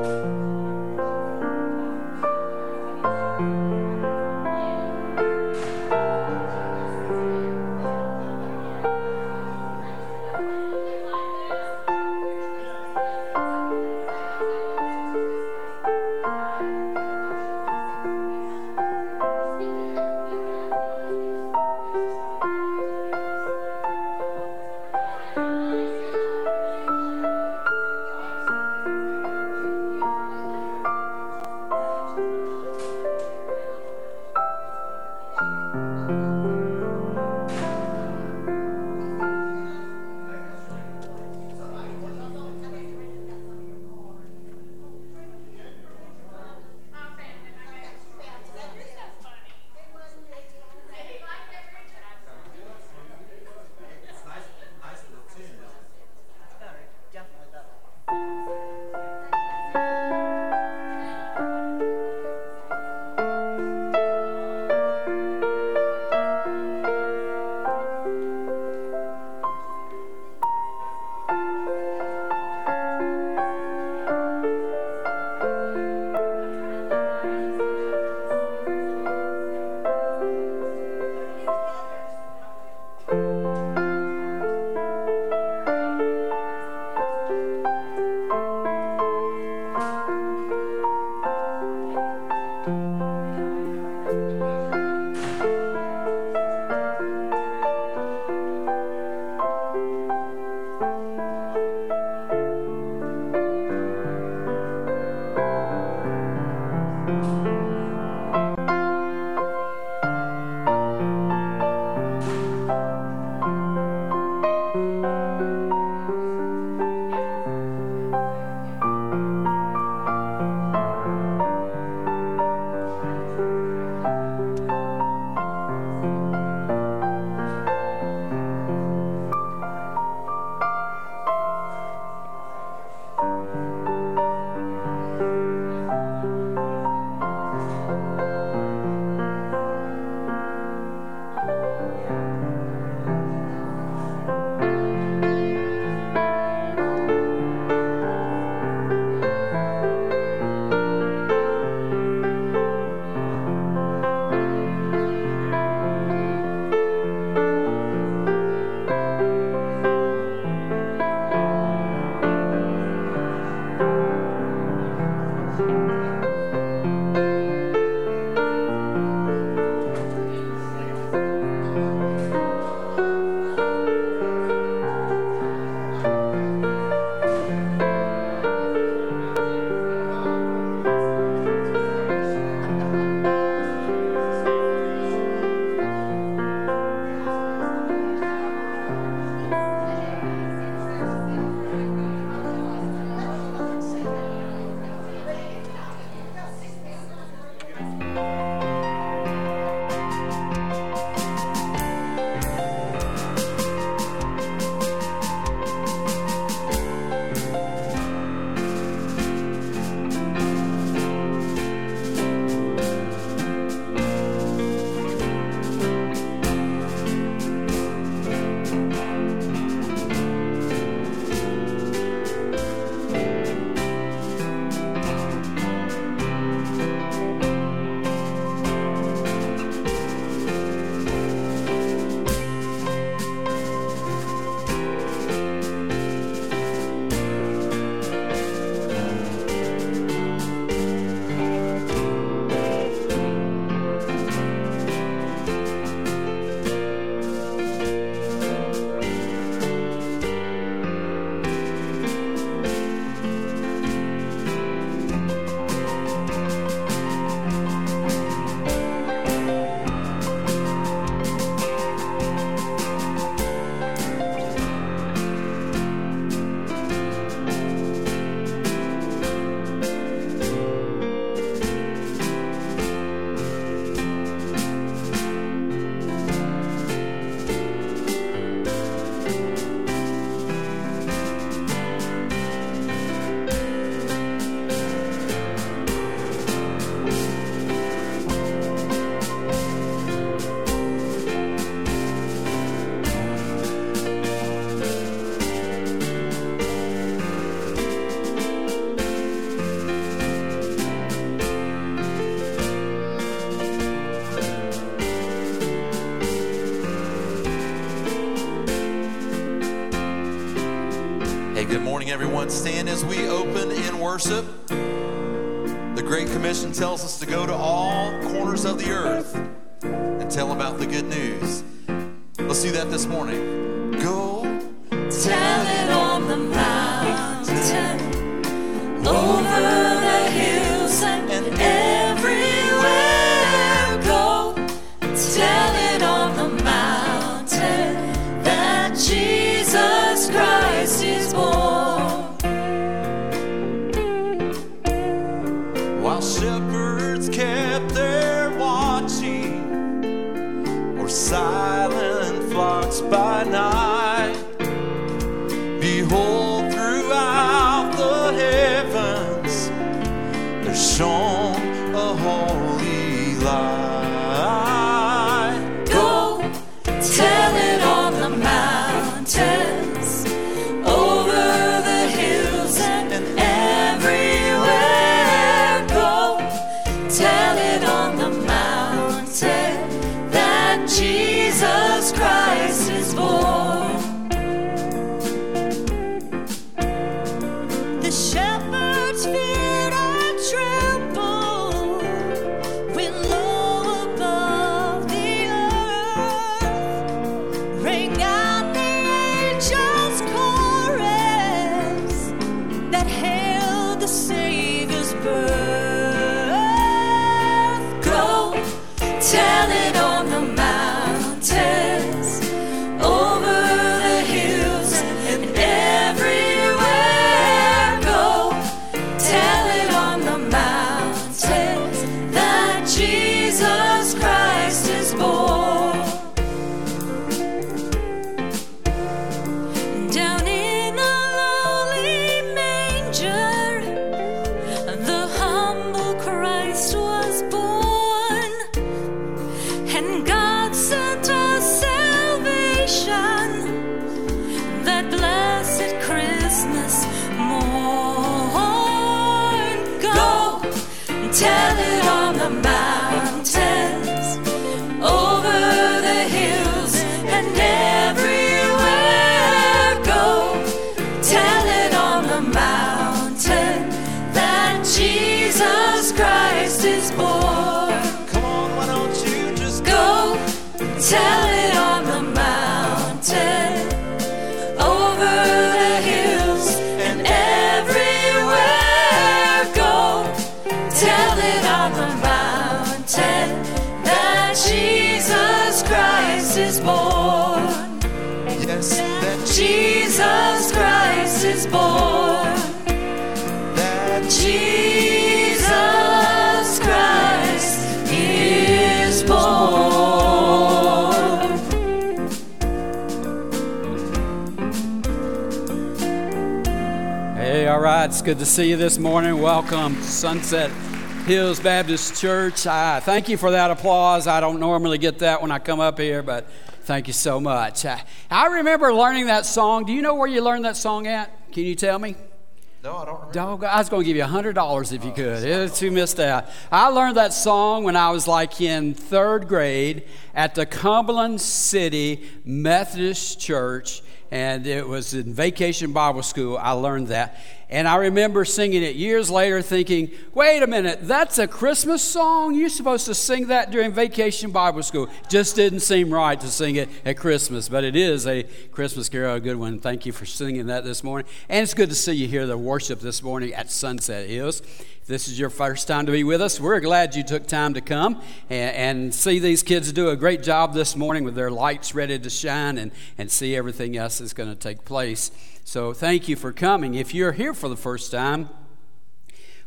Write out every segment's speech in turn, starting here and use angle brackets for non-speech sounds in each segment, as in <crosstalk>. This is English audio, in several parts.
Bye. Everyone. Stand as we open in worship. The Great Commission tells us to go to all corners of the earth and tell about the good news. Let's do that this morning. Good to see you this morning. Welcome to Sunset Hills Baptist Church. I thank you for that applause. I don't normally get that when I come up here, but thank you so much. I, I remember learning that song. Do you know where you learned that song at? Can you tell me? No, I don't remember. Dog, I was going to give you $100 if you oh, could. It's you missed out. I learned that song when I was like in third grade at the Cumberland City Methodist Church, and it was in vacation Bible school. I learned that. And I remember singing it years later thinking, wait a minute, that's a Christmas song? You're supposed to sing that during vacation Bible school. Just didn't seem right to sing it at Christmas, but it is a Christmas carol, a good one. Thank you for singing that this morning. And it's good to see you here, the worship this morning at Sunset Hills. This is your first time to be with us, we're glad you took time to come and, and see these kids do a great job this morning with their lights ready to shine and, and see everything else that's going to take place. So thank you for coming. If you're here for the first time,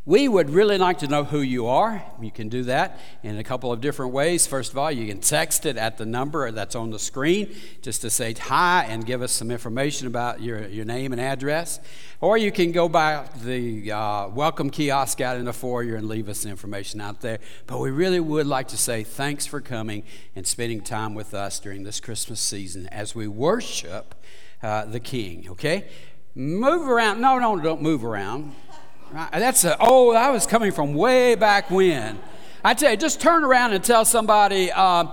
we would really like to know who you are. You can do that in a couple of different ways. First of all, you can text it at the number that's on the screen just to say hi and give us some information about your, your name and address. Or you can go by the uh, welcome kiosk out in the foyer and leave us information out there. But we really would like to say thanks for coming and spending time with us during this Christmas season as we worship uh, the King, okay? Move around. No, no, don't move around. Right? That's a, oh, I was coming from way back when. I tell you, just turn around and tell somebody, uh,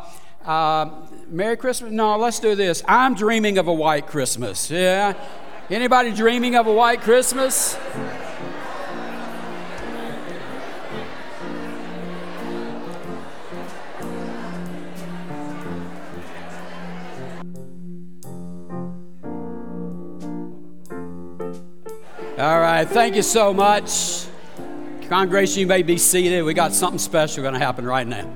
uh, Merry Christmas. No, let's do this. I'm dreaming of a white Christmas. Yeah. Anybody dreaming of a white Christmas? All right, thank you so much. Congregation, you may be seated. We got something special going to happen right now.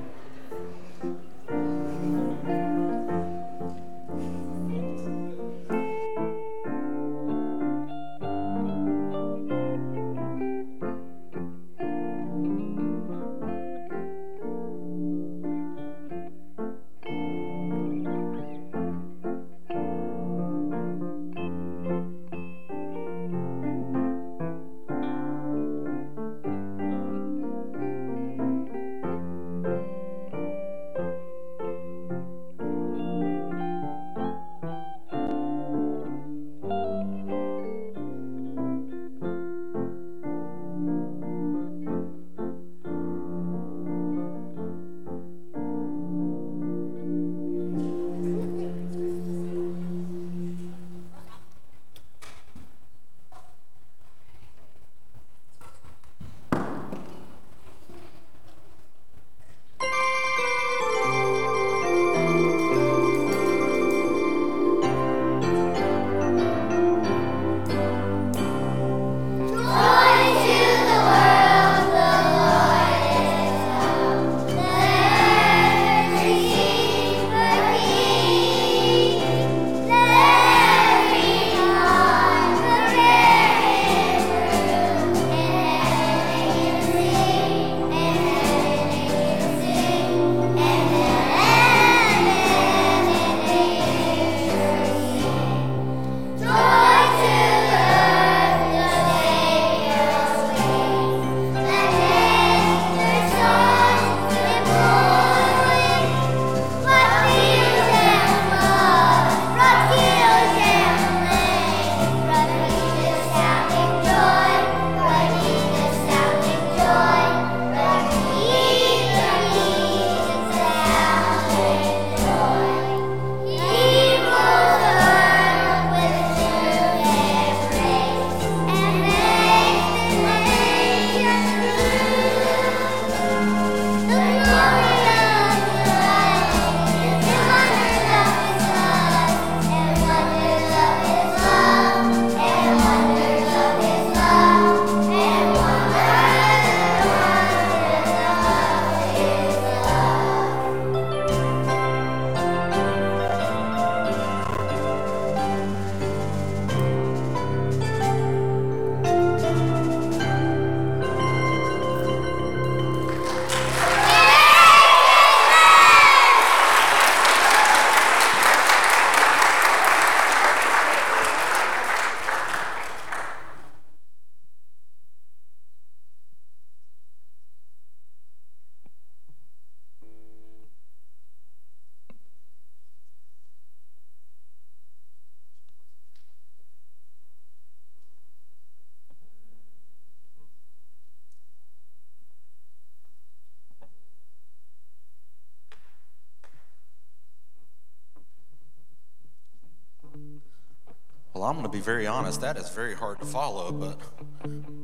I'm going to be very honest. That is very hard to follow, but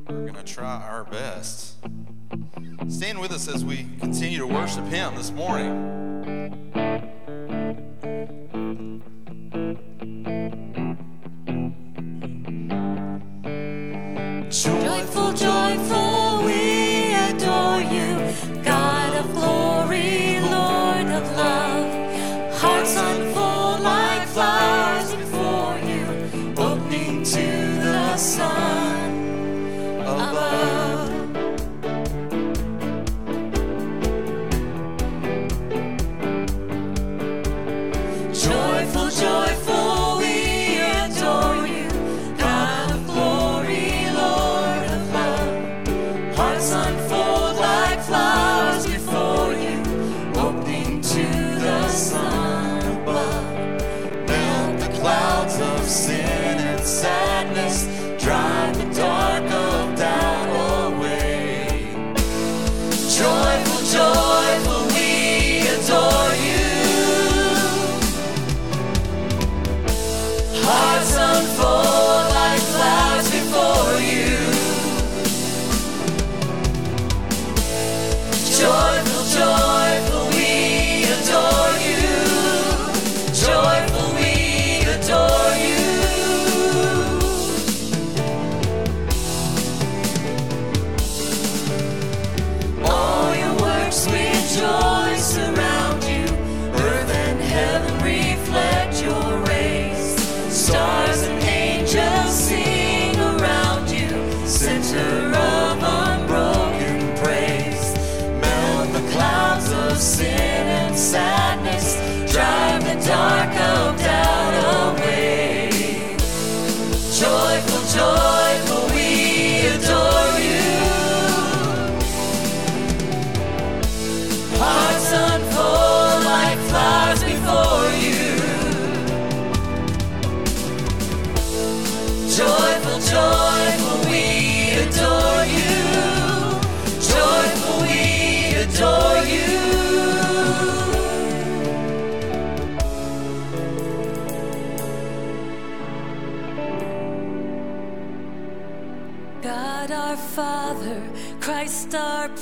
we're going to try our best. Stand with us as we continue to worship Him this morning.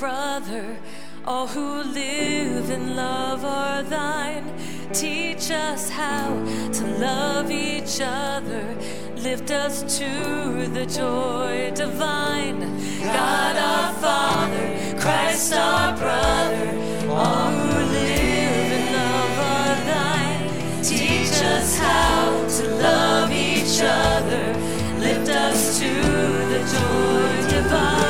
brother. All who live in love are thine. Teach us how to love each other. Lift us to the joy divine. God our Father, Christ our brother. All who live in love are thine. Teach us how to love each other. Lift us to the joy divine.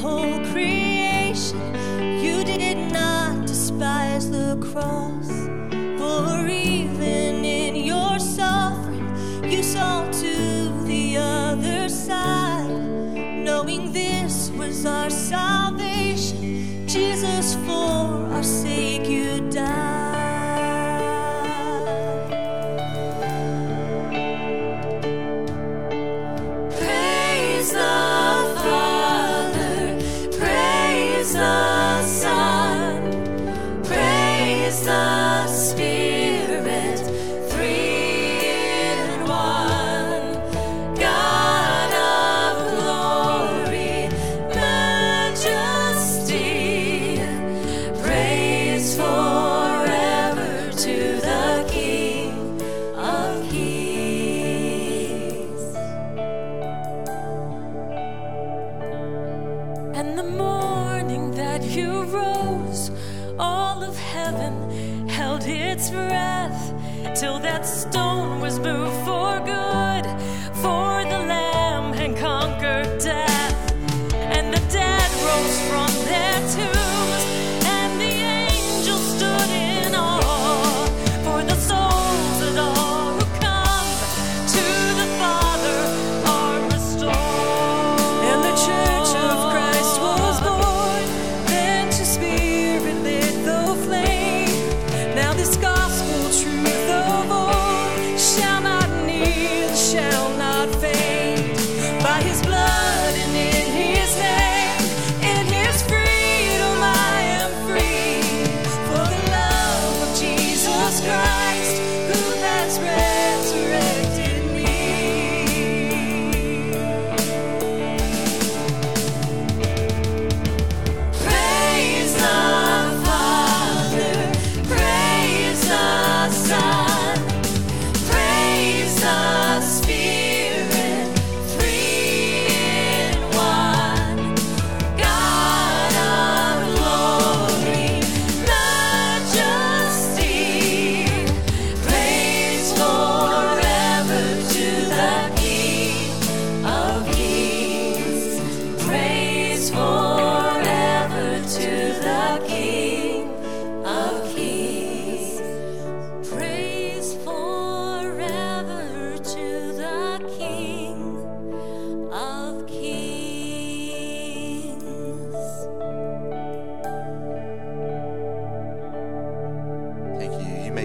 hold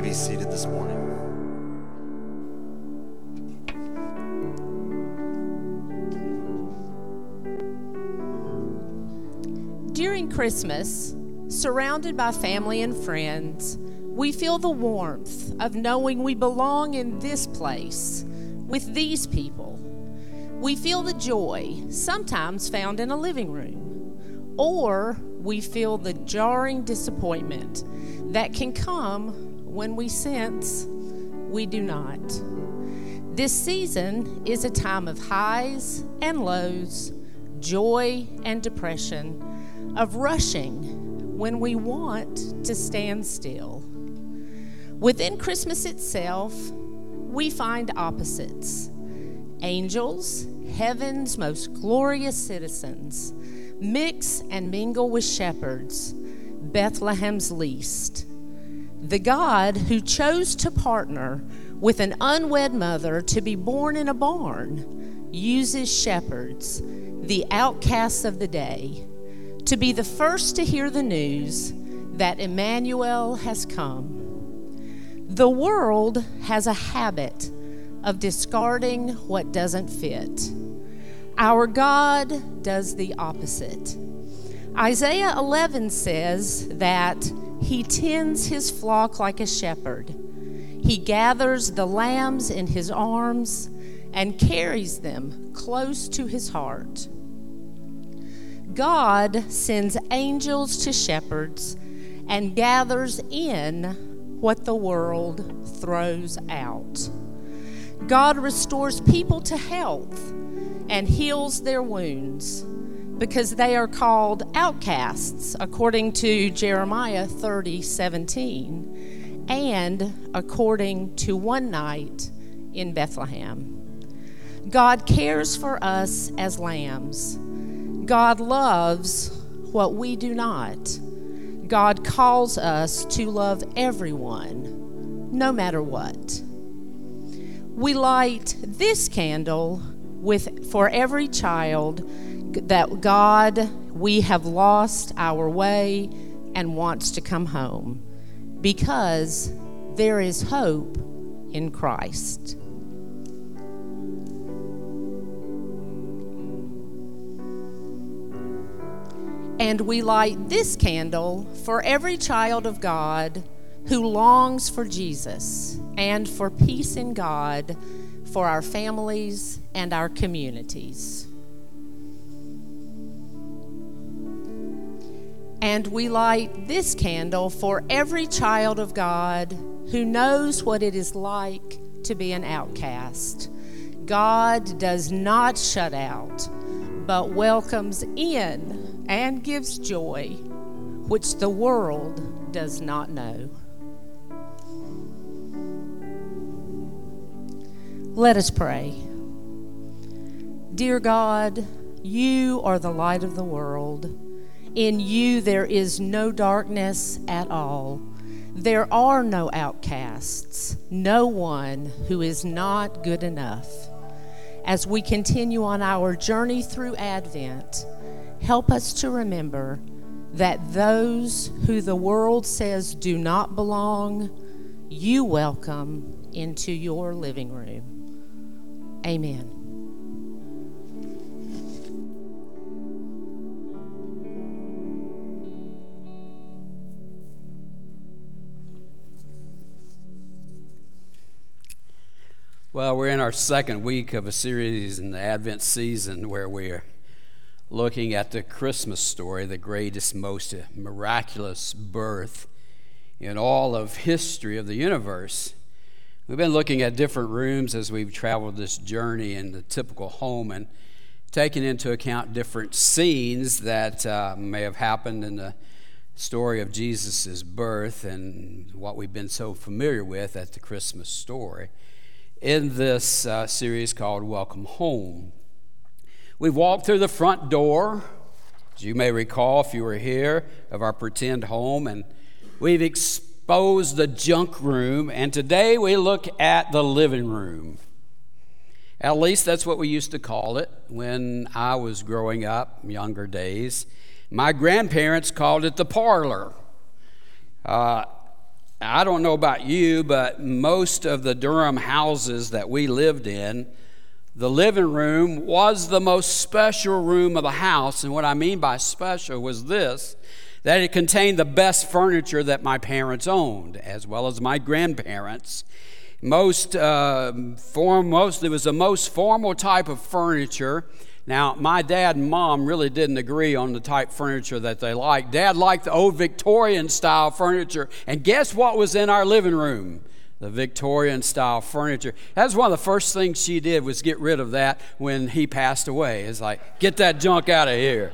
be seated this morning. During Christmas, surrounded by family and friends, we feel the warmth of knowing we belong in this place with these people. We feel the joy, sometimes found in a living room, or we feel the jarring disappointment that can come when we sense we do not. This season is a time of highs and lows, joy and depression, of rushing when we want to stand still. Within Christmas itself, we find opposites angels, heaven's most glorious citizens, mix and mingle with shepherds, Bethlehem's least. The God who chose to partner with an unwed mother to be born in a barn uses shepherds, the outcasts of the day, to be the first to hear the news that Emmanuel has come. The world has a habit of discarding what doesn't fit. Our God does the opposite. Isaiah 11 says that he tends his flock like a shepherd. He gathers the lambs in his arms and carries them close to his heart. God sends angels to shepherds and gathers in what the world throws out. God restores people to health and heals their wounds because they are called outcasts according to Jeremiah 30 17 and according to one night in Bethlehem. God cares for us as lambs. God loves what we do not. God calls us to love everyone, no matter what. We light this candle with for every child that God we have lost our way and wants to come home because there is hope in Christ. And we light this candle for every child of God who longs for Jesus and for peace in God for our families and our communities. And we light this candle for every child of God who knows what it is like to be an outcast. God does not shut out, but welcomes in and gives joy, which the world does not know. Let us pray. Dear God, you are the light of the world. In you there is no darkness at all. There are no outcasts, no one who is not good enough. As we continue on our journey through Advent, help us to remember that those who the world says do not belong, you welcome into your living room. Amen. Well, we're in our second week of a series in the Advent season where we're looking at the Christmas story, the greatest, most miraculous birth in all of history of the universe. We've been looking at different rooms as we've traveled this journey in the typical home and taking into account different scenes that uh, may have happened in the story of Jesus' birth and what we've been so familiar with at the Christmas story in this uh, series called Welcome Home. We've walked through the front door, as you may recall if you were here, of our pretend home, and we've exposed the junk room, and today we look at the living room. At least that's what we used to call it when I was growing up, younger days. My grandparents called it the parlor. Uh, I don't know about you, but most of the Durham houses that we lived in, the living room was the most special room of the house. And what I mean by special was this that it contained the best furniture that my parents owned, as well as my grandparents. Most, uh, form, most, it was the most formal type of furniture. Now, my dad and mom really didn't agree on the type furniture that they liked. Dad liked the old Victorian style furniture. And guess what was in our living room? The Victorian style furniture. That's one of the first things she did was get rid of that when he passed away. It's like, get that junk out of here.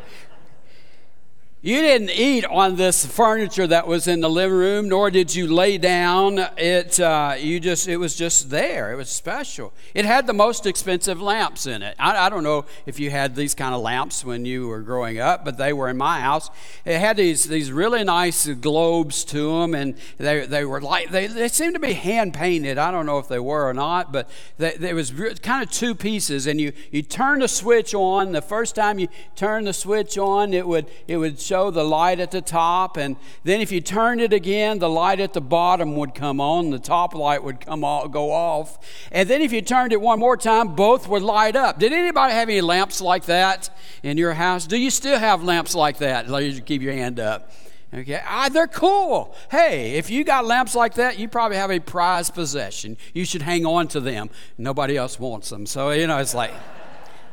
You didn't eat on this furniture that was in the living room, nor did you lay down. It, uh, you just, it was just there. It was special. It had the most expensive lamps in it. I, I, don't know if you had these kind of lamps when you were growing up, but they were in my house. It had these, these really nice globes to them, and they, they were like, they, they seemed to be hand painted. I don't know if they were or not, but they, there was kind of two pieces, and you, you turn the switch on. The first time you turn the switch on, it would, it would show the light at the top, and then if you turned it again, the light at the bottom would come on, the top light would come off, go off, and then if you turned it one more time, both would light up. Did anybody have any lamps like that in your house? Do you still have lamps like that? Ladies, keep your hand up. Okay, ah, they're cool. Hey, if you got lamps like that, you probably have a prized possession. You should hang on to them. Nobody else wants them. So, you know, it's like,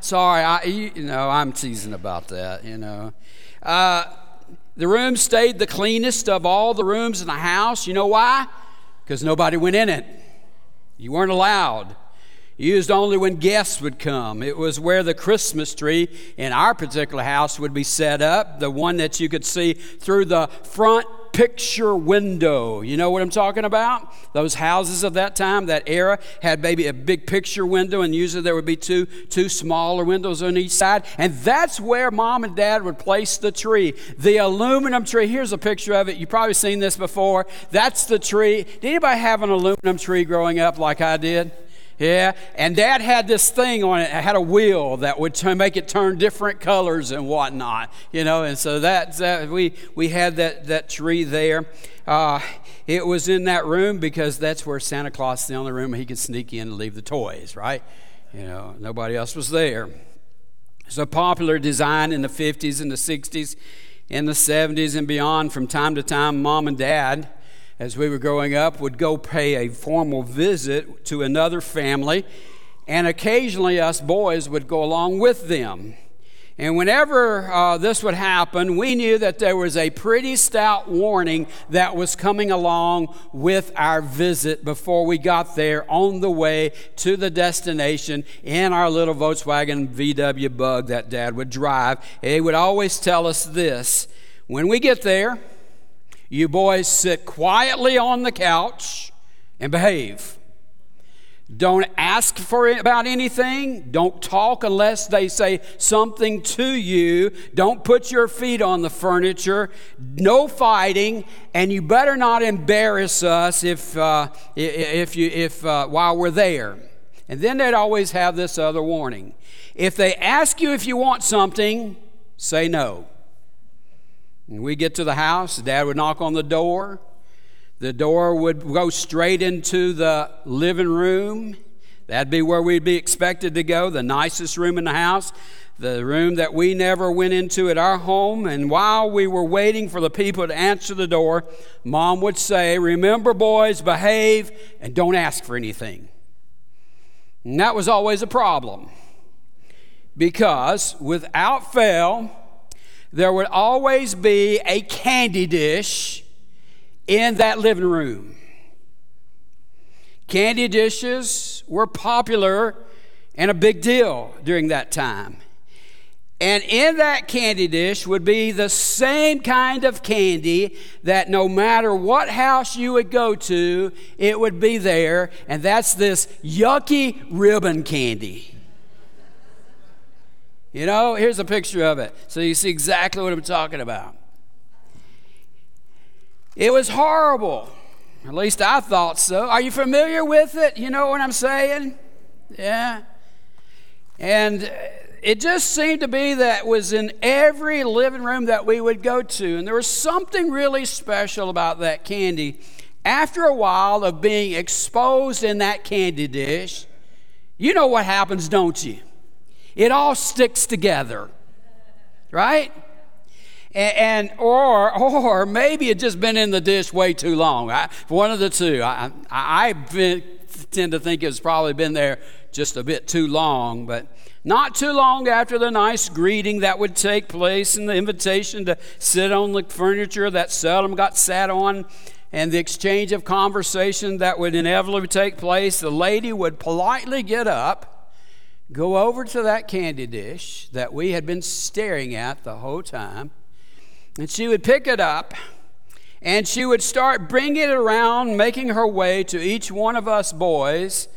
sorry, I, you, you know, I'm teasing about that, you know. Uh, the room stayed the cleanest of all the rooms in the house. You know why? Because nobody went in it. You weren't allowed. Used only when guests would come. It was where the Christmas tree in our particular house would be set up, the one that you could see through the front picture window. You know what I'm talking about? Those houses of that time, that era, had maybe a big picture window, and usually there would be two, two smaller windows on each side. And that's where mom and dad would place the tree. The aluminum tree. Here's a picture of it. You've probably seen this before. That's the tree. Did anybody have an aluminum tree growing up like I did? Yeah, and Dad had this thing on it. Had a wheel that would t- make it turn different colors and whatnot. You know, and so that, that we we had that that tree there. Uh, it was in that room because that's where Santa Claus, is the only room he could sneak in and leave the toys. Right? You know, nobody else was there. It's a popular design in the 50s and the 60s, in the 70s and beyond. From time to time, Mom and Dad as we were growing up, would go pay a formal visit to another family, and occasionally us boys would go along with them. And whenever uh, this would happen, we knew that there was a pretty stout warning that was coming along with our visit before we got there on the way to the destination in our little Volkswagen VW bug that dad would drive. He would always tell us this when we get there, you boys sit quietly on the couch and behave. Don't ask for about anything. Don't talk unless they say something to you. Don't put your feet on the furniture. No fighting, and you better not embarrass us if uh, if you if uh, while we're there. And then they'd always have this other warning: if they ask you if you want something, say no. And we get to the house, dad would knock on the door. The door would go straight into the living room. That'd be where we'd be expected to go, the nicest room in the house, the room that we never went into at our home. And while we were waiting for the people to answer the door, mom would say, Remember, boys, behave and don't ask for anything. And that was always a problem because without fail, there would always be a candy dish in that living room. Candy dishes were popular and a big deal during that time. And in that candy dish would be the same kind of candy that no matter what house you would go to, it would be there. And that's this yucky ribbon candy. You know, here's a picture of it. So you see exactly what I'm talking about. It was horrible. At least I thought so. Are you familiar with it? You know what I'm saying? Yeah. And it just seemed to be that was in every living room that we would go to. And there was something really special about that candy after a while of being exposed in that candy dish, you know what happens, don't you? It all sticks together, right? And, and or or maybe it just been in the dish way too long. I, one of the two. I, I, I tend to think it's probably been there just a bit too long, but not too long after the nice greeting that would take place and the invitation to sit on the furniture that seldom got sat on and the exchange of conversation that would inevitably take place, the lady would politely get up, go over to that candy dish that we had been staring at the whole time, and she would pick it up and she would start bringing it around, making her way to each one of us boys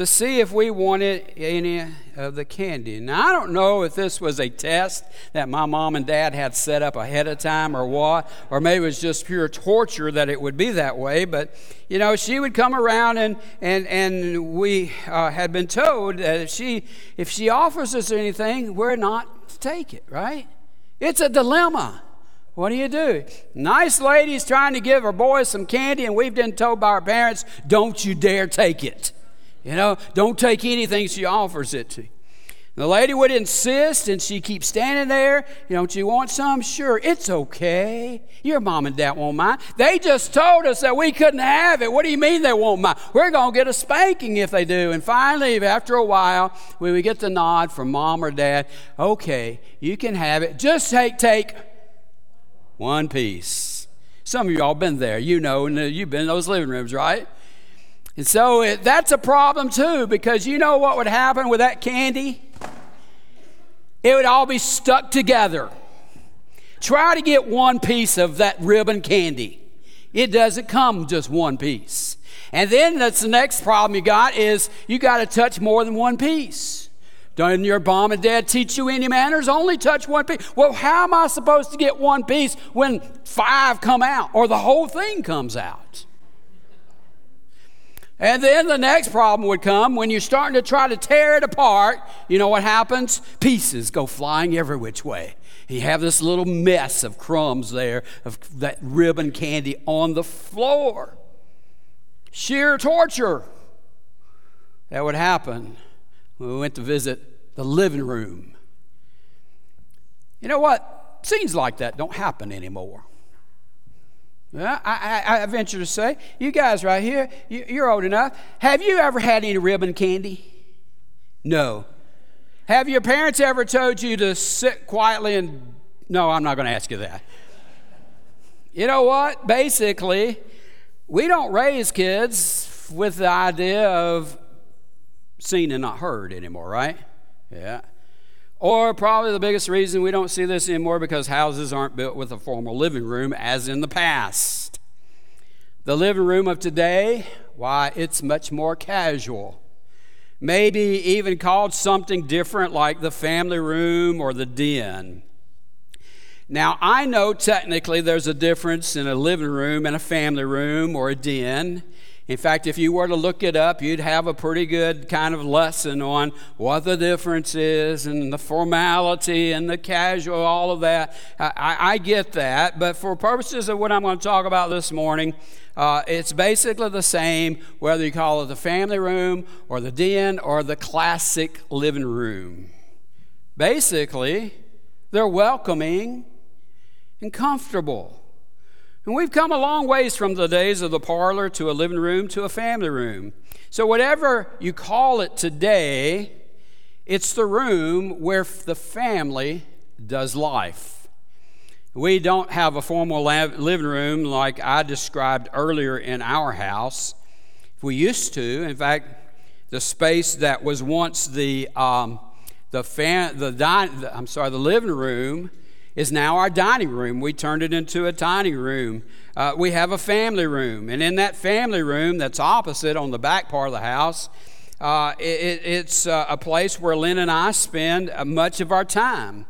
to see if we wanted any of the candy. Now, I don't know if this was a test that my mom and dad had set up ahead of time or what, or maybe it was just pure torture that it would be that way. But, you know, she would come around and, and, and we uh, had been told that if she, if she offers us anything, we're not to take it, right? It's a dilemma. What do you do? Nice lady's trying to give her boys some candy, and we've been told by our parents, don't you dare take it. You know, don't take anything she offers it to. The lady would insist, and she keeps standing there. You know, don't you want some? Sure, it's okay. Your mom and dad won't mind. They just told us that we couldn't have it. What do you mean they won't mind? We're going to get a spanking if they do. And finally, after a while, we get the nod from mom or dad, okay, you can have it. Just take, take one piece. Some of y'all been there. You know, and uh, you've been in those living rooms, right? And so it, that's a problem too, because you know what would happen with that candy? It would all be stuck together. Try to get one piece of that ribbon candy. It doesn't come just one piece. And then that's the next problem you got is you got to touch more than one piece. Doesn't your mom and dad teach you any manners? Only touch one piece. Well, how am I supposed to get one piece when five come out or the whole thing comes out? And then the next problem would come when you're starting to try to tear it apart. You know what happens? Pieces go flying every which way. You have this little mess of crumbs there, of that ribbon candy on the floor. Sheer torture. That would happen when we went to visit the living room. You know what? Scenes like that don't happen anymore. Well, I, I, I, venture to say, you guys right here, you, you're old enough. Have you ever had any ribbon candy? No. Have your parents ever told you to sit quietly and. No, I'm not going to ask you that. You know what? Basically, we don't raise kids with the idea of seen and not heard anymore, right? Yeah. Or probably the biggest reason we don't see this anymore because houses aren't built with a formal living room as in the past. The living room of today, why, it's much more casual. Maybe even called something different like the family room or the den. Now, I know technically there's a difference in a living room and a family room or a den. In fact, if you were to look it up, you'd have a pretty good kind of lesson on what the difference is and the formality and the casual, all of that. I, I get that, but for purposes of what I'm going to talk about this morning, uh, it's basically the same whether you call it the family room or the den or the classic living room. Basically, they're welcoming and comfortable. And we've come a long ways from the days of the parlor to a living room to a family room. So, whatever you call it today, it's the room where the family does life. We don't have a formal living room like I described earlier in our house. We used to. In fact, the space that was once the um, the fan, the, the I'm sorry, the living room is now our dining room. We turned it into a dining room. Uh, we have a family room, and in that family room that's opposite on the back part of the house, uh, it, it's uh, a place where Lynn and I spend uh, much of our time.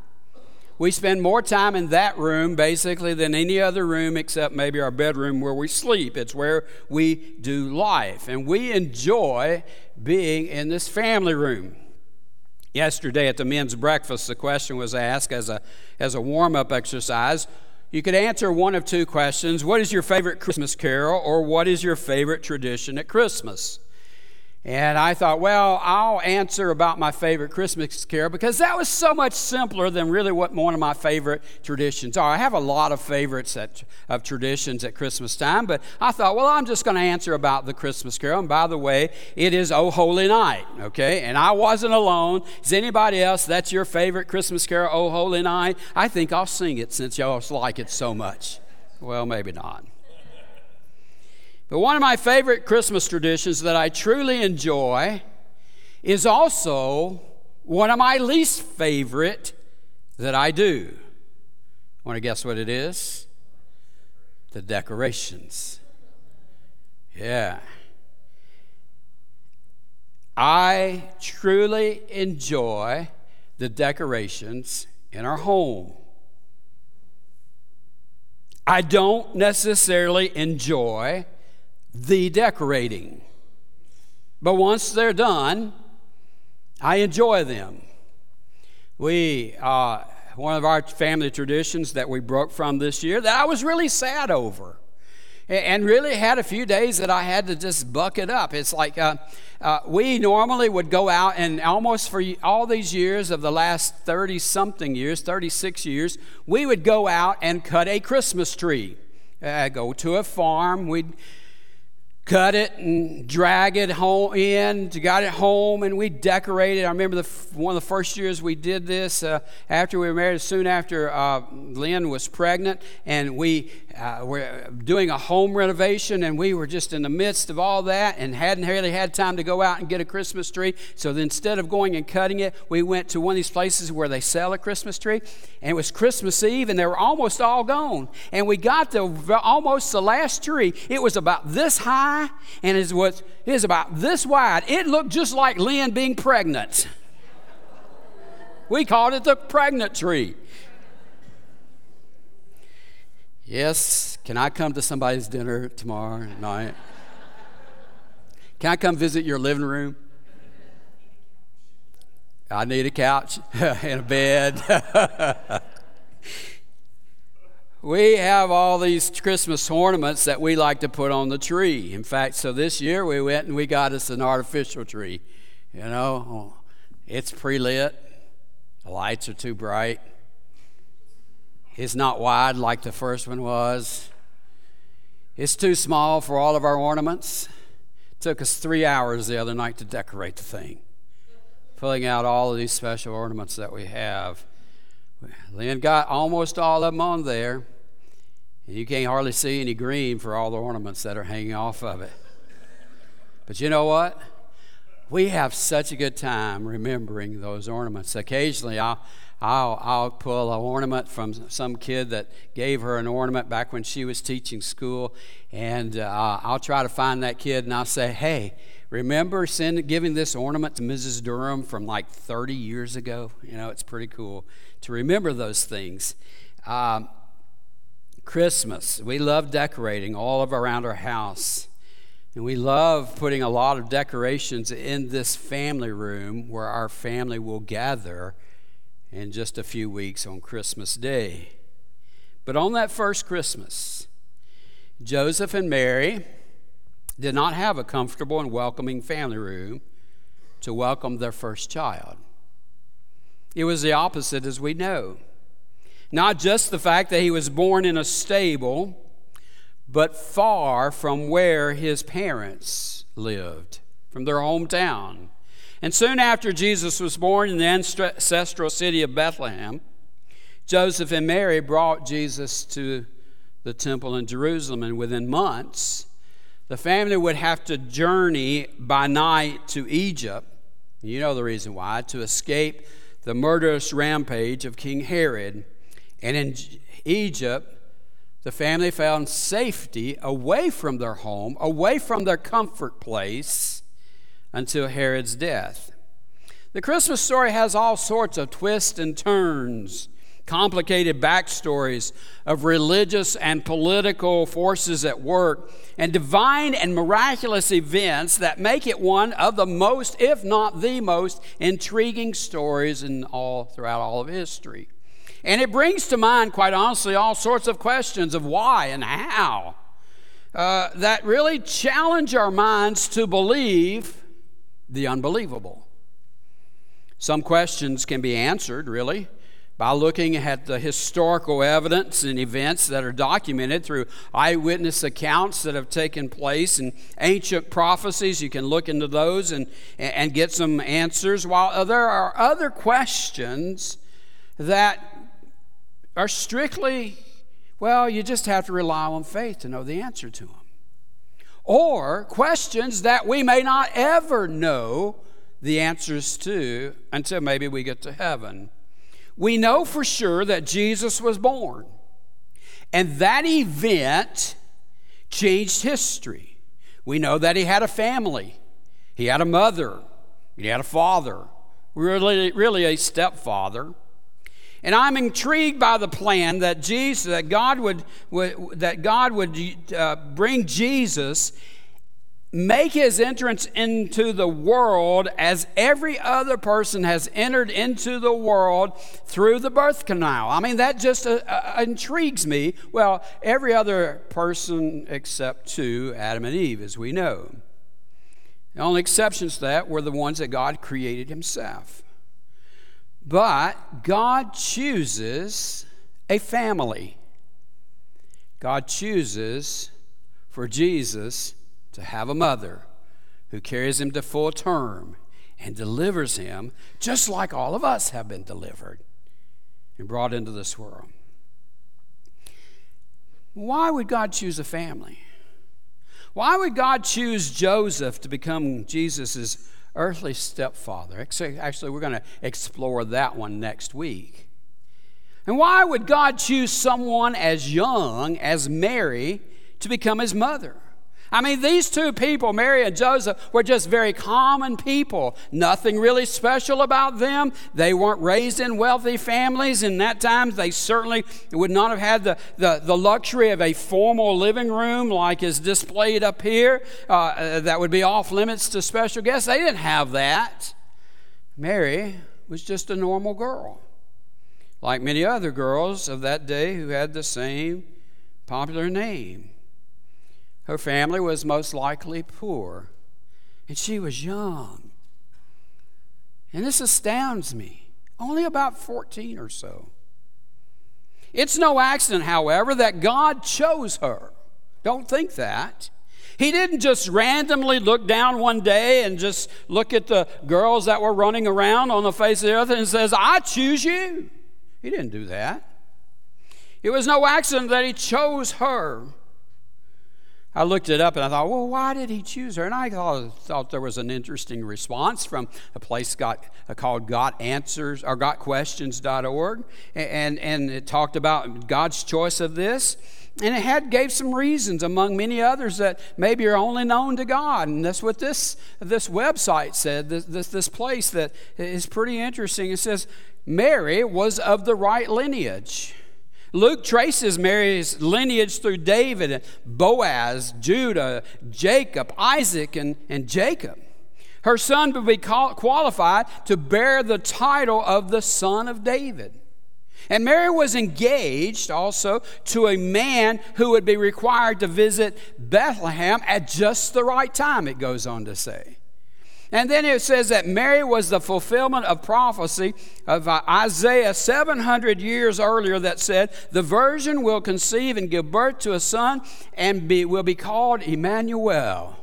We spend more time in that room basically than any other room except maybe our bedroom where we sleep. It's where we do life, and we enjoy being in this family room. Yesterday at the men's breakfast, the question was asked as a, as a warm up exercise you could answer one of two questions What is your favorite Christmas carol, or what is your favorite tradition at Christmas? And I thought, well, I'll answer about my favorite Christmas carol because that was so much simpler than really what one of my favorite traditions are. I have a lot of favorites at, of traditions at Christmas time, but I thought, well, I'm just going to answer about the Christmas carol. And by the way, it is Oh Holy Night, okay? And I wasn't alone. Is anybody else that's your favorite Christmas carol, Oh Holy Night? I think I'll sing it since y'all like it so much. Well, maybe not. But one of my favorite Christmas traditions that I truly enjoy is also one of my least favorite that I do. Want to guess what it is? The decorations. Yeah. I truly enjoy the decorations in our home. I don't necessarily enjoy the decorating. But once they're done, I enjoy them. We, uh, one of our family traditions that we broke from this year that I was really sad over. And really had a few days that I had to just buck it up. It's like uh, uh, we normally would go out and almost for all these years of the last 30 something years, 36 years, we would go out and cut a Christmas tree. Uh, go to a farm, we'd cut it and drag it home in got it home and we decorated. I remember the, one of the first years we did this uh, after we were married soon after uh, lynn was pregnant and we uh, were doing a home renovation and we were just in the midst of all that and hadn't really had time to go out and get a christmas tree. So instead of going and cutting it we went to one of these places where they sell a christmas tree and it was christmas eve and they were almost all gone. And we got to almost the last tree. It was about this high high and was, it was about this wide. It looked just like Lynn being pregnant. We called it the pregnant tree. Yes, can I come to somebody's dinner tomorrow night? Can I come visit your living room? I need a couch <laughs> and a bed. <laughs> we have all these Christmas ornaments that we like to put on the tree. In fact, so this year we went and we got us an artificial tree. You know, oh, it's pre lit, the lights are too bright, it's not wide like the first one was, it's too small for all of our ornaments. It took us three hours the other night to decorate the thing, pulling out all of these special ornaments that we have. Lynn got almost all of them on there. And you can't hardly see any green for all the ornaments that are hanging off of it. But you know what? We have such a good time remembering those ornaments. Occasionally, I'll, I'll, I'll pull an ornament from some kid that gave her an ornament back when she was teaching school, and uh, I'll try to find that kid and I'll say, hey, remember giving this ornament to Mrs. Durham from like 30 years ago? You know, it's pretty cool to remember those things. Um, Christmas, we love decorating all of around our house. And we love putting a lot of decorations in this family room where our family will gather in just a few weeks on Christmas Day. But on that first Christmas, Joseph and Mary did not have a comfortable and welcoming family room to welcome their first child. It was the opposite, as we know. Not just the fact that he was born in a stable, but far from where his parents lived, from their hometown. And soon after Jesus was born in the ancestral city of Bethlehem, Joseph and Mary brought Jesus to the temple in Jerusalem, and within months, the family would have to journey by night to Egypt. You know the reason why to escape the murderous rampage of King Herod. And in Egypt, the family found safety away from their home, away from their comfort place, until Herod's death. The Christmas story has all sorts of twists and turns, complicated backstories of religious and political forces at work, and divine and miraculous events that make it one of the most, if not the most, intriguing stories in all throughout all of history. And it brings to mind, quite honestly, all sorts of questions of why and how uh, that really challenge our minds to believe the unbelievable. Some questions can be answered, really, by looking at the historical evidence and events that are documented through eyewitness accounts that have taken place and ancient prophecies. You can look into those and, and get some answers. While there are other questions that are strictly, well, you just have to rely on faith to know the answer to them. Or questions that we may not ever know the answers to until maybe we get to heaven. We know for sure that Jesus was born, and that event changed history. We know that he had a family, he had a mother, he had a father, really, really a stepfather. And I'm intrigued by the plan that Jesus, that God would, that God would uh, bring Jesus make his entrance into the world as every other person has entered into the world through the birth canal. I mean, that just uh, uh, intrigues me. Well, every other person except two, Adam and Eve, as we know. The only exceptions to that were the ones that God created himself. But God chooses a family. God chooses for Jesus to have a mother who carries him to full term and delivers him just like all of us have been delivered and brought into this world. Why would God choose a family? Why would God choose Joseph to become Jesus' earthly stepfather? Actually, we're going to explore that one next week. And why would God choose someone as young as Mary to become his mother? I mean, these two people, Mary and Joseph, were just very common people. Nothing really special about them. They weren't raised in wealthy families. In that time, they certainly would not have had the, the, the luxury of a formal living room like is displayed up here. Uh, uh that would be off limits to special guests. They didn't have that. Mary was just a normal girl, like many other girls of that day who had the same popular name. Her family was most likely poor, and she was young. And this astounds me. Only about 14 or so. It's no accident, however, that God chose her. Don't think that. He didn't just randomly look down one day and just look at the girls that were running around on the face of the earth and says, I choose you. He didn't do that. It was no accident that he chose her. I looked it up and I thought, well, why did he choose her? And I thought, thought there was an interesting response from a place got, uh, called Got Answers or GotQuestions.org, and and it talked about God's choice of this, and it had gave some reasons among many others that maybe are only known to God, and that's what this this website said. This this, this place that is pretty interesting. It says Mary was of the right lineage. Luke traces Mary's lineage through David, Boaz, Judah, Jacob, Isaac, and, and Jacob. Her son would be qualified to bear the title of the son of David. And Mary was engaged also to a man who would be required to visit Bethlehem at just the right time, it goes on to say. And then it says that Mary was the fulfillment of prophecy of uh, Isaiah 700 years earlier that said, The virgin will conceive and give birth to a son and be, will be called Emmanuel.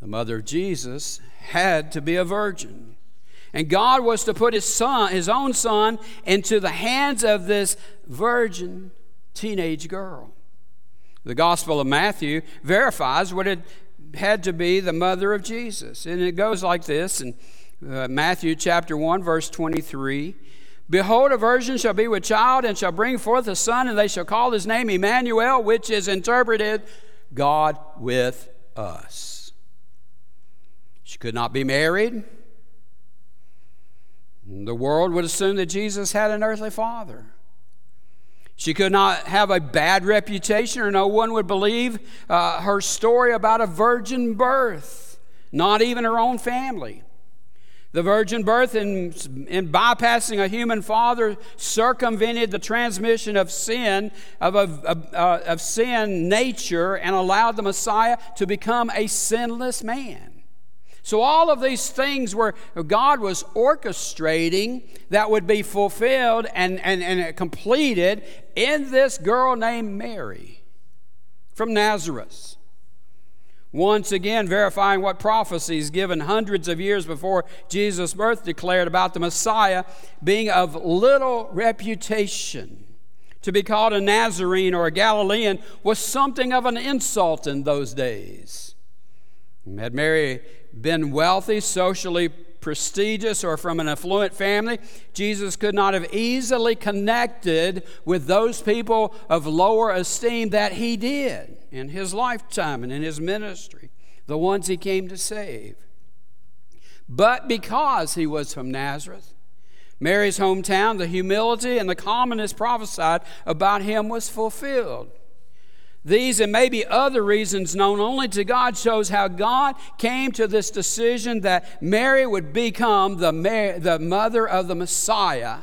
The mother of Jesus had to be a virgin. And God was to put his son, his own son, into the hands of this virgin teenage girl. The Gospel of Matthew verifies what it had to be the mother of Jesus. And it goes like this in uh, Matthew chapter 1, verse 23. Behold, a virgin shall be with child and shall bring forth a son, and they shall call his name Emmanuel, which is interpreted God with us. She could not be married. The world would assume that Jesus had an earthly father. She could not have a bad reputation, or no one would believe uh, her story about a virgin birth, not even her own family. The virgin birth, in, in bypassing a human father, circumvented the transmission of sin, of, of, uh, of sin nature, and allowed the Messiah to become a sinless man. So, all of these things where God was orchestrating that would be fulfilled and, and, and completed in this girl named Mary from Nazareth. Once again, verifying what prophecies given hundreds of years before Jesus' birth declared about the Messiah being of little reputation. To be called a Nazarene or a Galilean was something of an insult in those days. Had Mary been wealthy, socially prestigious, or from an affluent family, Jesus could not have easily connected with those people of lower esteem that he did in his lifetime and in his ministry, the ones he came to save. But because he was from Nazareth, Mary's hometown, the humility and the calmness prophesied about him was fulfilled. These and maybe other reasons known only to God shows how God came to this decision that Mary would become the, Mary, the mother of the Messiah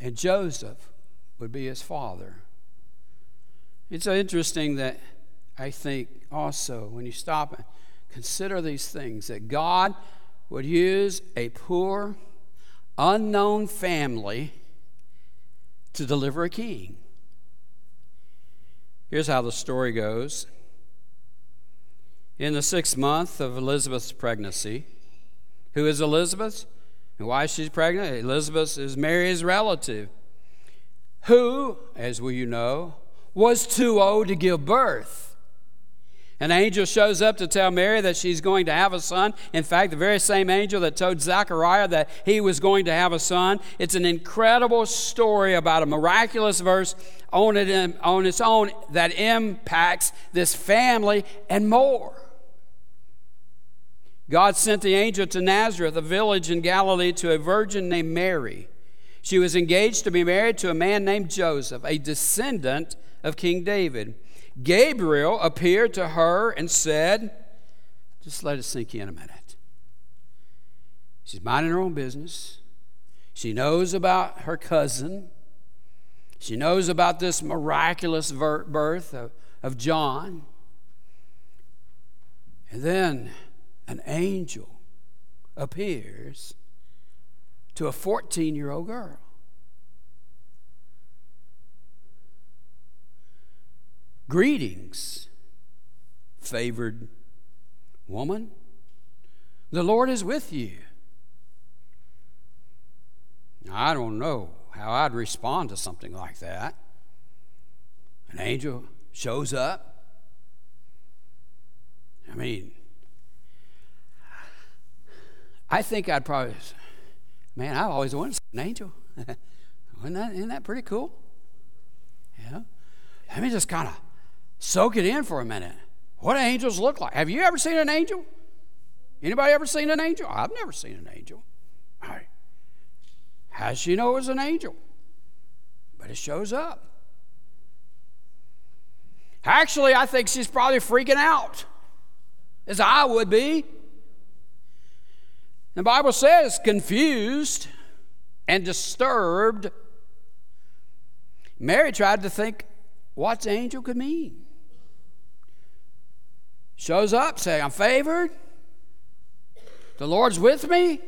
and Joseph would be his father. It's interesting that I think also when you stop and consider these things that God would use a poor, unknown family to deliver a king. Here's how the story goes. In the sixth month of Elizabeth's pregnancy, who is Elizabeth? And why she's pregnant? Elizabeth is Mary's relative, who, as we you know, was too old to give birth. An angel shows up to tell Mary that she's going to have a son. In fact, the very same angel that told Zechariah that he was going to have a son. It's an incredible story about a miraculous verse on, it, on its own that impacts this family and more. God sent the angel to Nazareth, a village in Galilee, to a virgin named Mary. She was engaged to be married to a man named Joseph, a descendant of King David. Gabriel appeared to her and said, just let it sink in a minute. She's minding her own business. She knows about her cousin. She knows about this miraculous birth of, of John. And then an angel appears to a 14 year old girl. Greetings, favored woman. The Lord is with you. I don't know how I'd respond to something like that. An angel shows up. I mean, I think I'd probably, man, I've always wanted an angel. <laughs> isn't, that, isn't that pretty cool? Yeah. Let me just kind of soak it in for a minute. What do angels look like? Have you ever seen an angel? Anybody ever seen an angel? I've never seen an angel. All right. How does she know it was an angel? But it shows up. Actually, I think she's probably freaking out, as I would be. The Bible says confused and disturbed. Mary tried to think what angel could mean shows up say, I'm favored. The Lord's with me.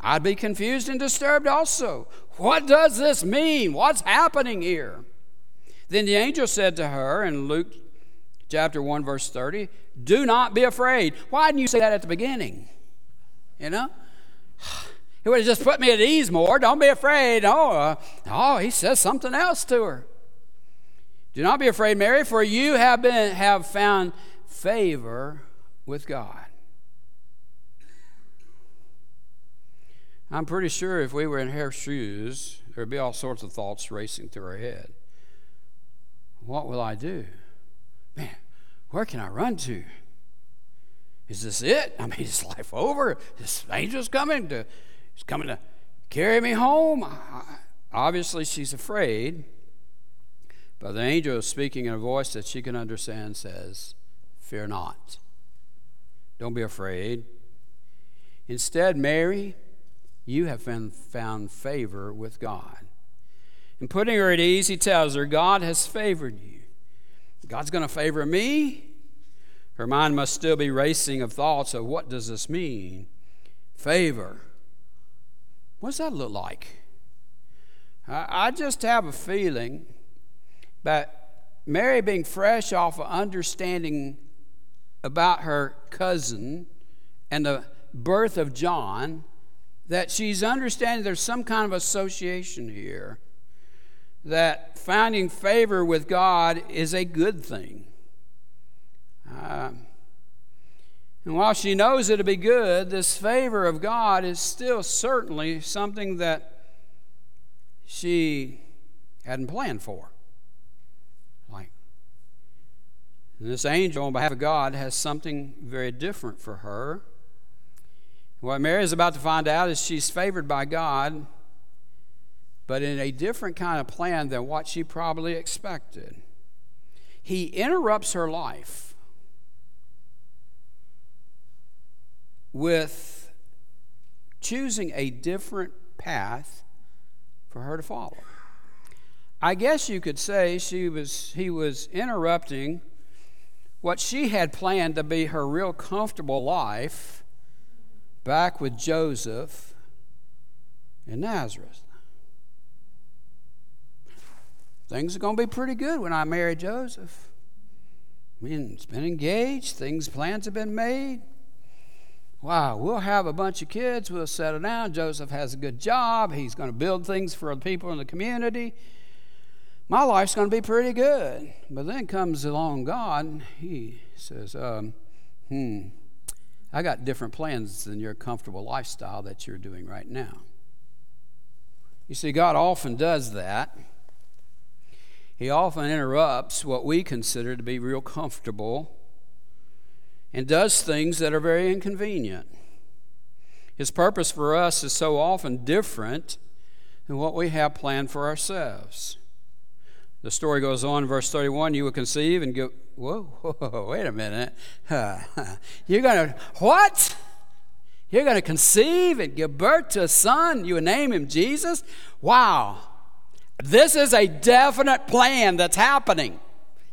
I'd be confused and disturbed also. What does this mean? What's happening here? Then the angel said to her in Luke chapter 1, verse 30, Do not be afraid. Why didn't you say that at the beginning? You know? <sighs> He would have just put me at ease more. Don't be afraid. Oh, uh, oh, he says something else to her. Do not be afraid, Mary, for you have, been, have found favor with God. I'm pretty sure if we were in her shoes, there would be all sorts of thoughts racing through our head. What will I do? Man, where can I run to? Is this it? I mean, <laughs> is life over? This angel's coming to, he's coming to carry me home. Obviously, she's afraid. But the angel, speaking in a voice that she can understand, says, Fear not. Don't be afraid. Instead, Mary, you have been found favor with God. And putting her at ease, he tells her, God has favored you. God's going to favor me? Her mind must still be racing of thoughts of what does this mean? Favor. What does that look like? I, just have a feeling that Mary, being fresh off of understanding about her cousin and the birth of John, that she's understanding there's some kind of association here, that finding favor with God is a good thing. Uh, and while she knows it'll be good, this favor of God is still certainly something that she hadn't planned for. Like, this angel, on behalf of God, has something very different for her. What Mary is about to find out is she's favored by God, but in a different kind of plan than what she probably expected. He interrupts her life with choosing a different path for her to follow. I guess you could say she was, he was interrupting what she had planned to be her real comfortable life back with Joseph in Nazareth. Things are going to be pretty good when I marry Joseph. I mean, it's been engaged, things, plans have been made. Wow, we'll have a bunch of kids, we'll settle down. Joseph has a good job, he's going to build things for the people in the community. My life's going to be pretty good. But then comes along God, he says, um, hmm, I got different plans than your comfortable lifestyle that you're doing right now. You see, God often does that. He often interrupts what we consider to be real comfortable and does things that are very inconvenient. His purpose for us is so often different than what we have planned for ourselves. The story goes on verse 31 you will conceive and go, whoa, whoa wait a minute. <laughs> You're going to, what? You're going to conceive and give birth to a son. You will name him Jesus? Wow. This is a definite plan that's happening.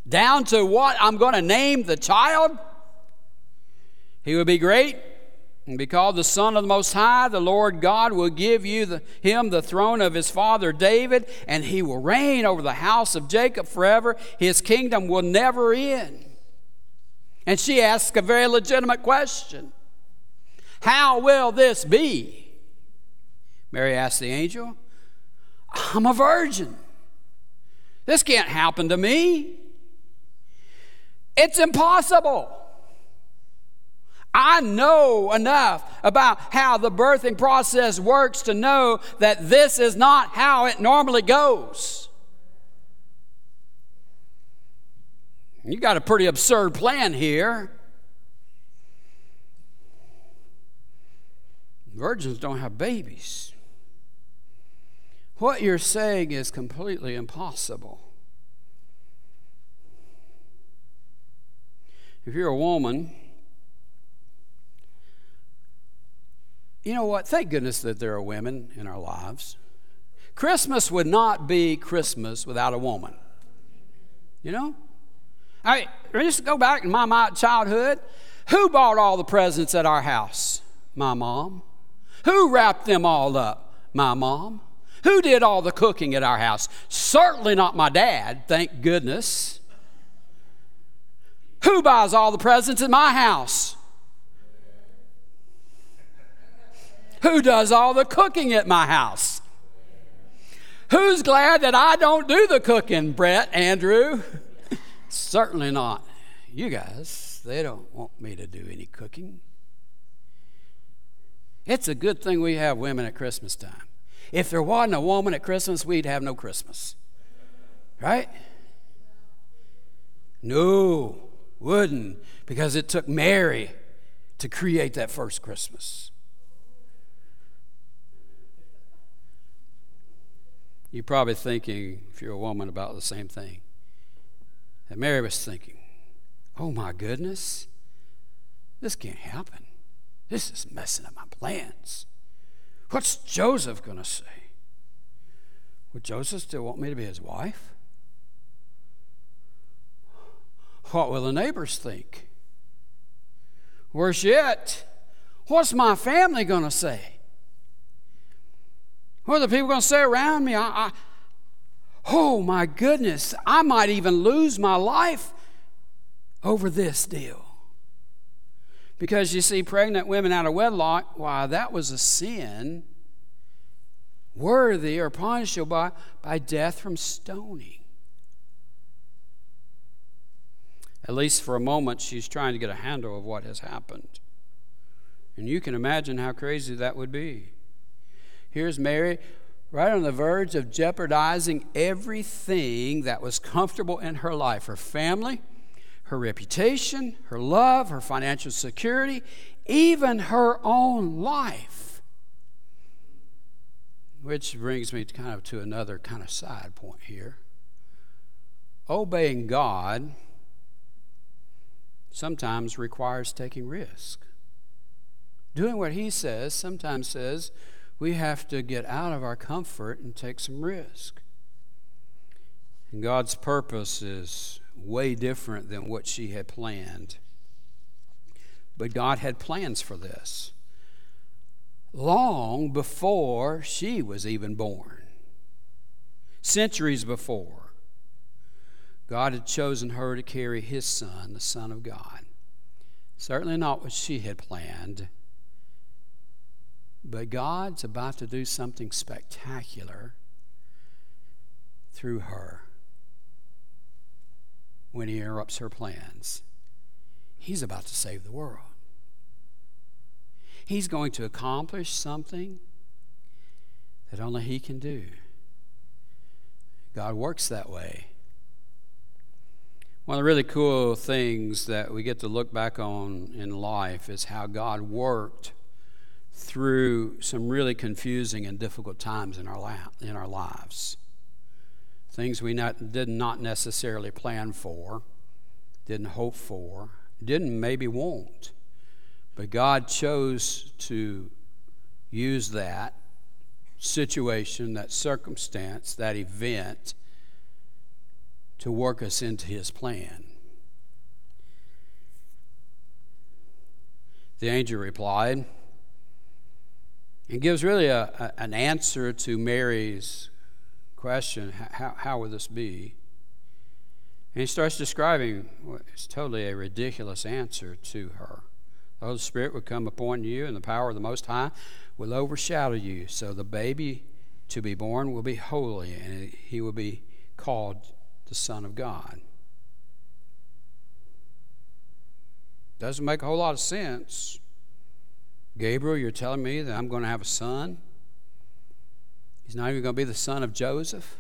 Down to what I'm going to name the child? He will be great and be called the Son of the Most High. The Lord God will give you the, him the throne of his father David, and he will reign over the house of Jacob forever. His kingdom will never end. And she asks a very legitimate question How will this be? Mary asked the angel, I'm a virgin. This can't happen to me. It's impossible. I know enough about how the birthing process works to know that this is not how it normally goes. You got a pretty absurd plan here. Virgins don't have babies. What you're saying is completely impossible. If you're a woman, you know what? Thank goodness that there are women in our lives. Christmas would not be Christmas without a woman. You know? I mean, just go back in my, my childhood. Who bought all the presents at our house? My mom. Who wrapped them all up? My mom. Who did all the cooking at our house? Certainly not my dad, thank goodness. Who buys all the presents at my house? Who does all the cooking at my house? Who's glad that I don't do the cooking, Brett, Andrew? <laughs> Certainly not. You guys, they don't want me to do any cooking. It's a good thing we have women at Christmas time. If there wasn't a woman at Christmas, we'd have no Christmas. Right? No, wouldn't, because it took Mary to create that first Christmas. You're probably thinking, if you're a woman, about the same thing that Mary was thinking. Oh my goodness, this can't happen. This is messing up my plans. What's Joseph going to say? Would Joseph still want me to be his wife? What will the neighbors think? Worse yet, what's my family going to say? What are the people going to say around me? I, I, oh my goodness, I might even lose my life over this deal. Because you see, pregnant women out of wedlock, why, that was a sin worthy or punishable by, by death from stoning. At least for a moment, she's trying to get a handle of what has happened. And you can imagine how crazy that would be. Here's Mary right on the verge of jeopardizing everything that was comfortable in her life her family, her reputation, her love, her financial security, even her own life. Which brings me kind of to another kind of side point here. Obeying God sometimes requires taking risk. Doing what He says sometimes says we have to get out of our comfort and take some risk. And God's purpose is way different than what she had planned. But God had plans for this long before she was even born, centuries before. God had chosen her to carry his son, the Son of God. Certainly not what she had planned, but God's about to do something spectacular through her when he interrupts her plans. He's about to save the world. He's going to accomplish something that only he can do. God works that way. One of the really cool things that we get to look back on in life is how God worked through some really confusing and difficult times in our, in our lives things we not, did not necessarily plan for, didn't hope for, didn't maybe want. But God chose to use that situation, that circumstance, that event to work us into His plan. The angel replied and gives really a, a, an answer to Mary's question how, how will this be? And he starts describing it's totally a ridiculous answer to her. The Holy Spirit will come upon you, and the power of the Most High will overshadow you. So the baby to be born will be holy, and he will be called the Son of God. Doesn't make a whole lot of sense. Gabriel, you're telling me that I'm going to have a son? He's not even going to be the son of Joseph,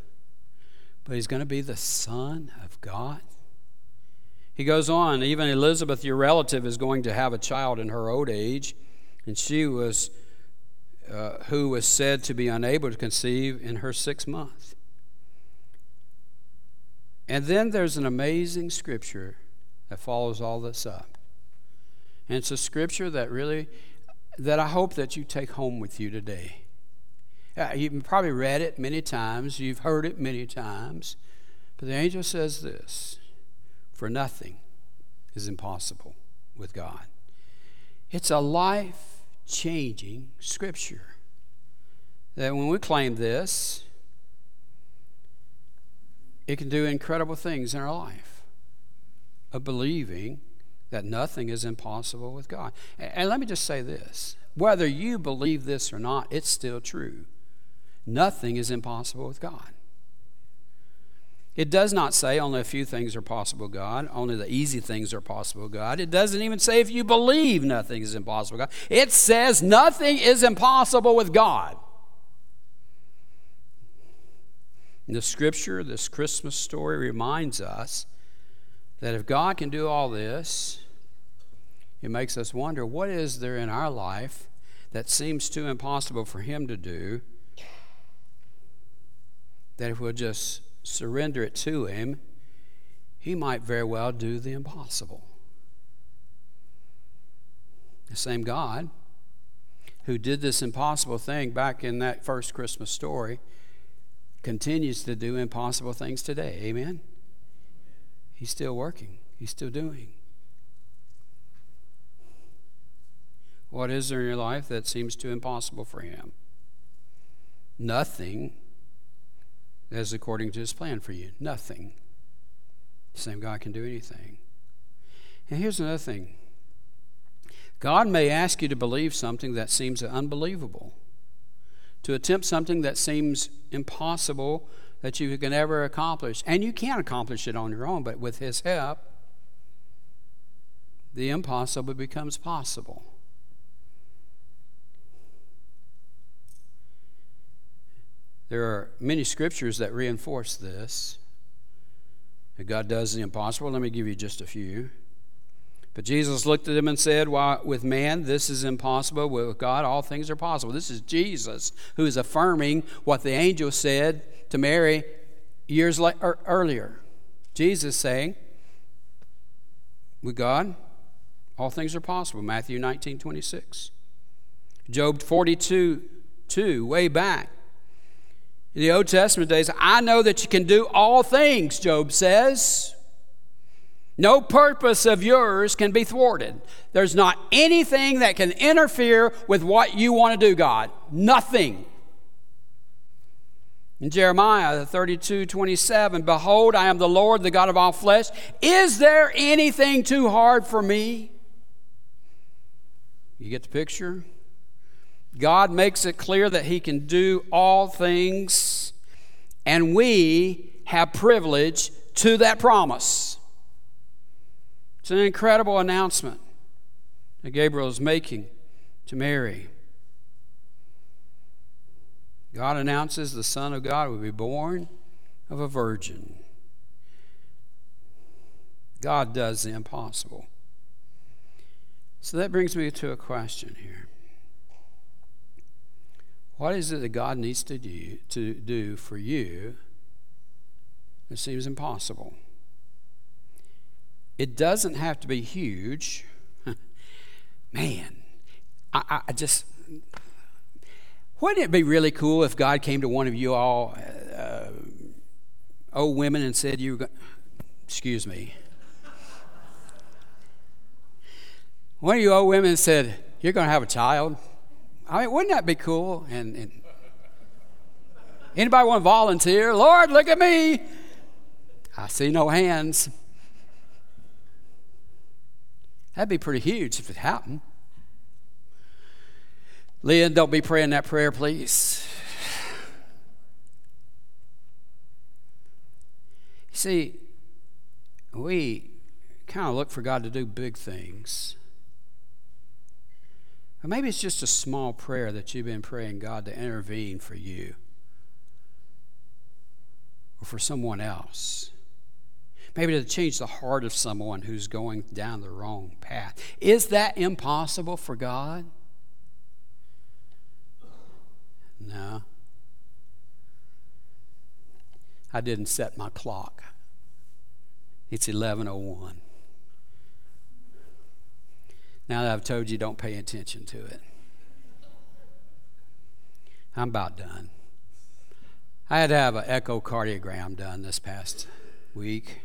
but he's going to be the son of God. He goes on, even Elizabeth, your relative, is going to have a child in her old age, and she was, uh, who was said to be unable to conceive in her sixth month. And then there's an amazing scripture that follows all this up. And it's a scripture that really, that I hope that you take home with you today. Uh, you've probably read it many times, you've heard it many times. But the angel says this For nothing is impossible with God. It's a life changing scripture. That when we claim this, it can do incredible things in our life of believing that nothing is impossible with God. And let me just say this whether you believe this or not, it's still true. Nothing is impossible with God. It does not say only a few things are possible, God. Only the easy things are possible, God. It doesn't even say if you believe nothing is impossible, God. It says nothing is impossible with God. In the scripture, this Christmas story reminds us that if God can do all this, it makes us wonder what is there in our life that seems too impossible for Him to do that if we'll just surrender it to Him, He might very well do the impossible. The same God who did this impossible thing back in that first Christmas story, continues to do impossible things today. Amen? He's still working, He's still doing. What is there in your life that seems too impossible for Him? Nothing is according to His plan for you. Nothing. The same God can do anything. And here's another thing God may ask you to believe something that seems unbelievable, to attempt something that seems impossible that you can ever accomplish. And you can't accomplish it on your own, but with His help, the impossible becomes possible. There are many scriptures that reinforce this. That God does the impossible. Let me give you just a few. But Jesus looked at him and said, Why, with man, this is impossible. With God, all things are possible. This is Jesus who is affirming what the angel said to Mary years la- er, earlier. Jesus saying, With God, all things are possible. Matthew 19 26. Job 42 2, way back. In the Old Testament days, I know that you can do all things, Job says. No purpose of yours can be thwarted. There's not anything that can interfere with what you want to do, God. Nothing. In Jeremiah 32 27, Behold, I am the Lord, the God of all flesh. Is there anything too hard for me? You get the picture? God makes it clear that He can do all things, and we have privilege to that promise. It's an incredible announcement that Gabriel is making to Mary. God announces the Son of God will be born of a virgin. God does the impossible. So that brings me to a question here. What is it that God needs to do, to do for you that seems impossible? It doesn't have to be huge. <laughs> Man, I, I, just. Wouldn't it be really cool if God came to one of you all, uh, old women, and said, "You, excuse me." One of you old women said, "You're going to have a child." I mean, wouldn't that be cool? And, and anybody want to volunteer? Lord, look at me. I see no hands. That'd be pretty huge if it happened. Lynn, don't be praying that prayer, please. See, we kind of look for God to do big things. Or maybe it's just a small prayer that you've been praying God to intervene for you or for someone else. Maybe to change the heart of someone who's going down the wrong path. Is that impossible for God? No. I didn't set my clock. It's 1101. Now that I've told you, don't pay attention to it. I'm about done. I had to have an echocardiogram done this past week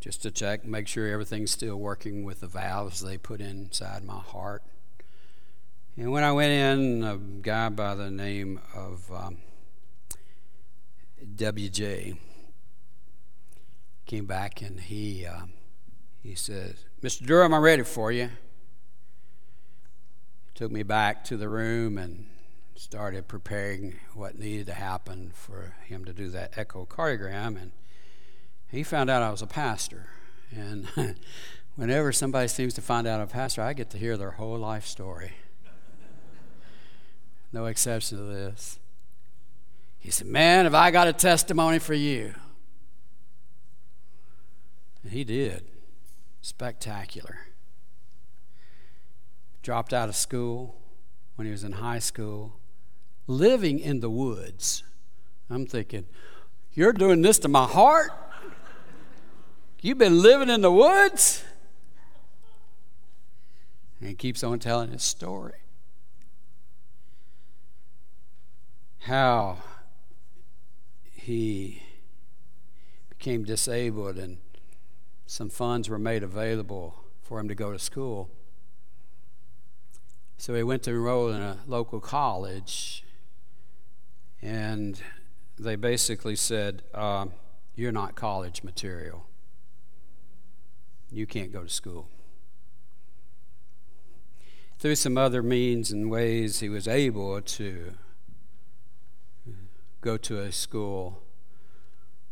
just to check, make sure everything's still working with the valves they put inside my heart. And when I went in, a guy by the name of um, WJ came back and he uh, he says, "Mr. Durham, I'm ready for you." He took me back to the room and started preparing what needed to happen for him to do that echocardiogram and he found out I was a pastor. And <laughs> whenever somebody seems to find out I'm a pastor, I get to hear their whole life story. <laughs> No exception to this. He said, Man, have I got a testimony for you? And he did. Spectacular. Dropped out of school when he was in high school, living in the woods. I'm thinking, You're doing this to my heart? You've been living in the woods? And he keeps on telling his story. how he became disabled and some funds were made available for him to go to school. So he went to enroll in a local college, and they basically said, uh, You're not college material. You can't go to school. Through some other means and ways, he was able to go to a school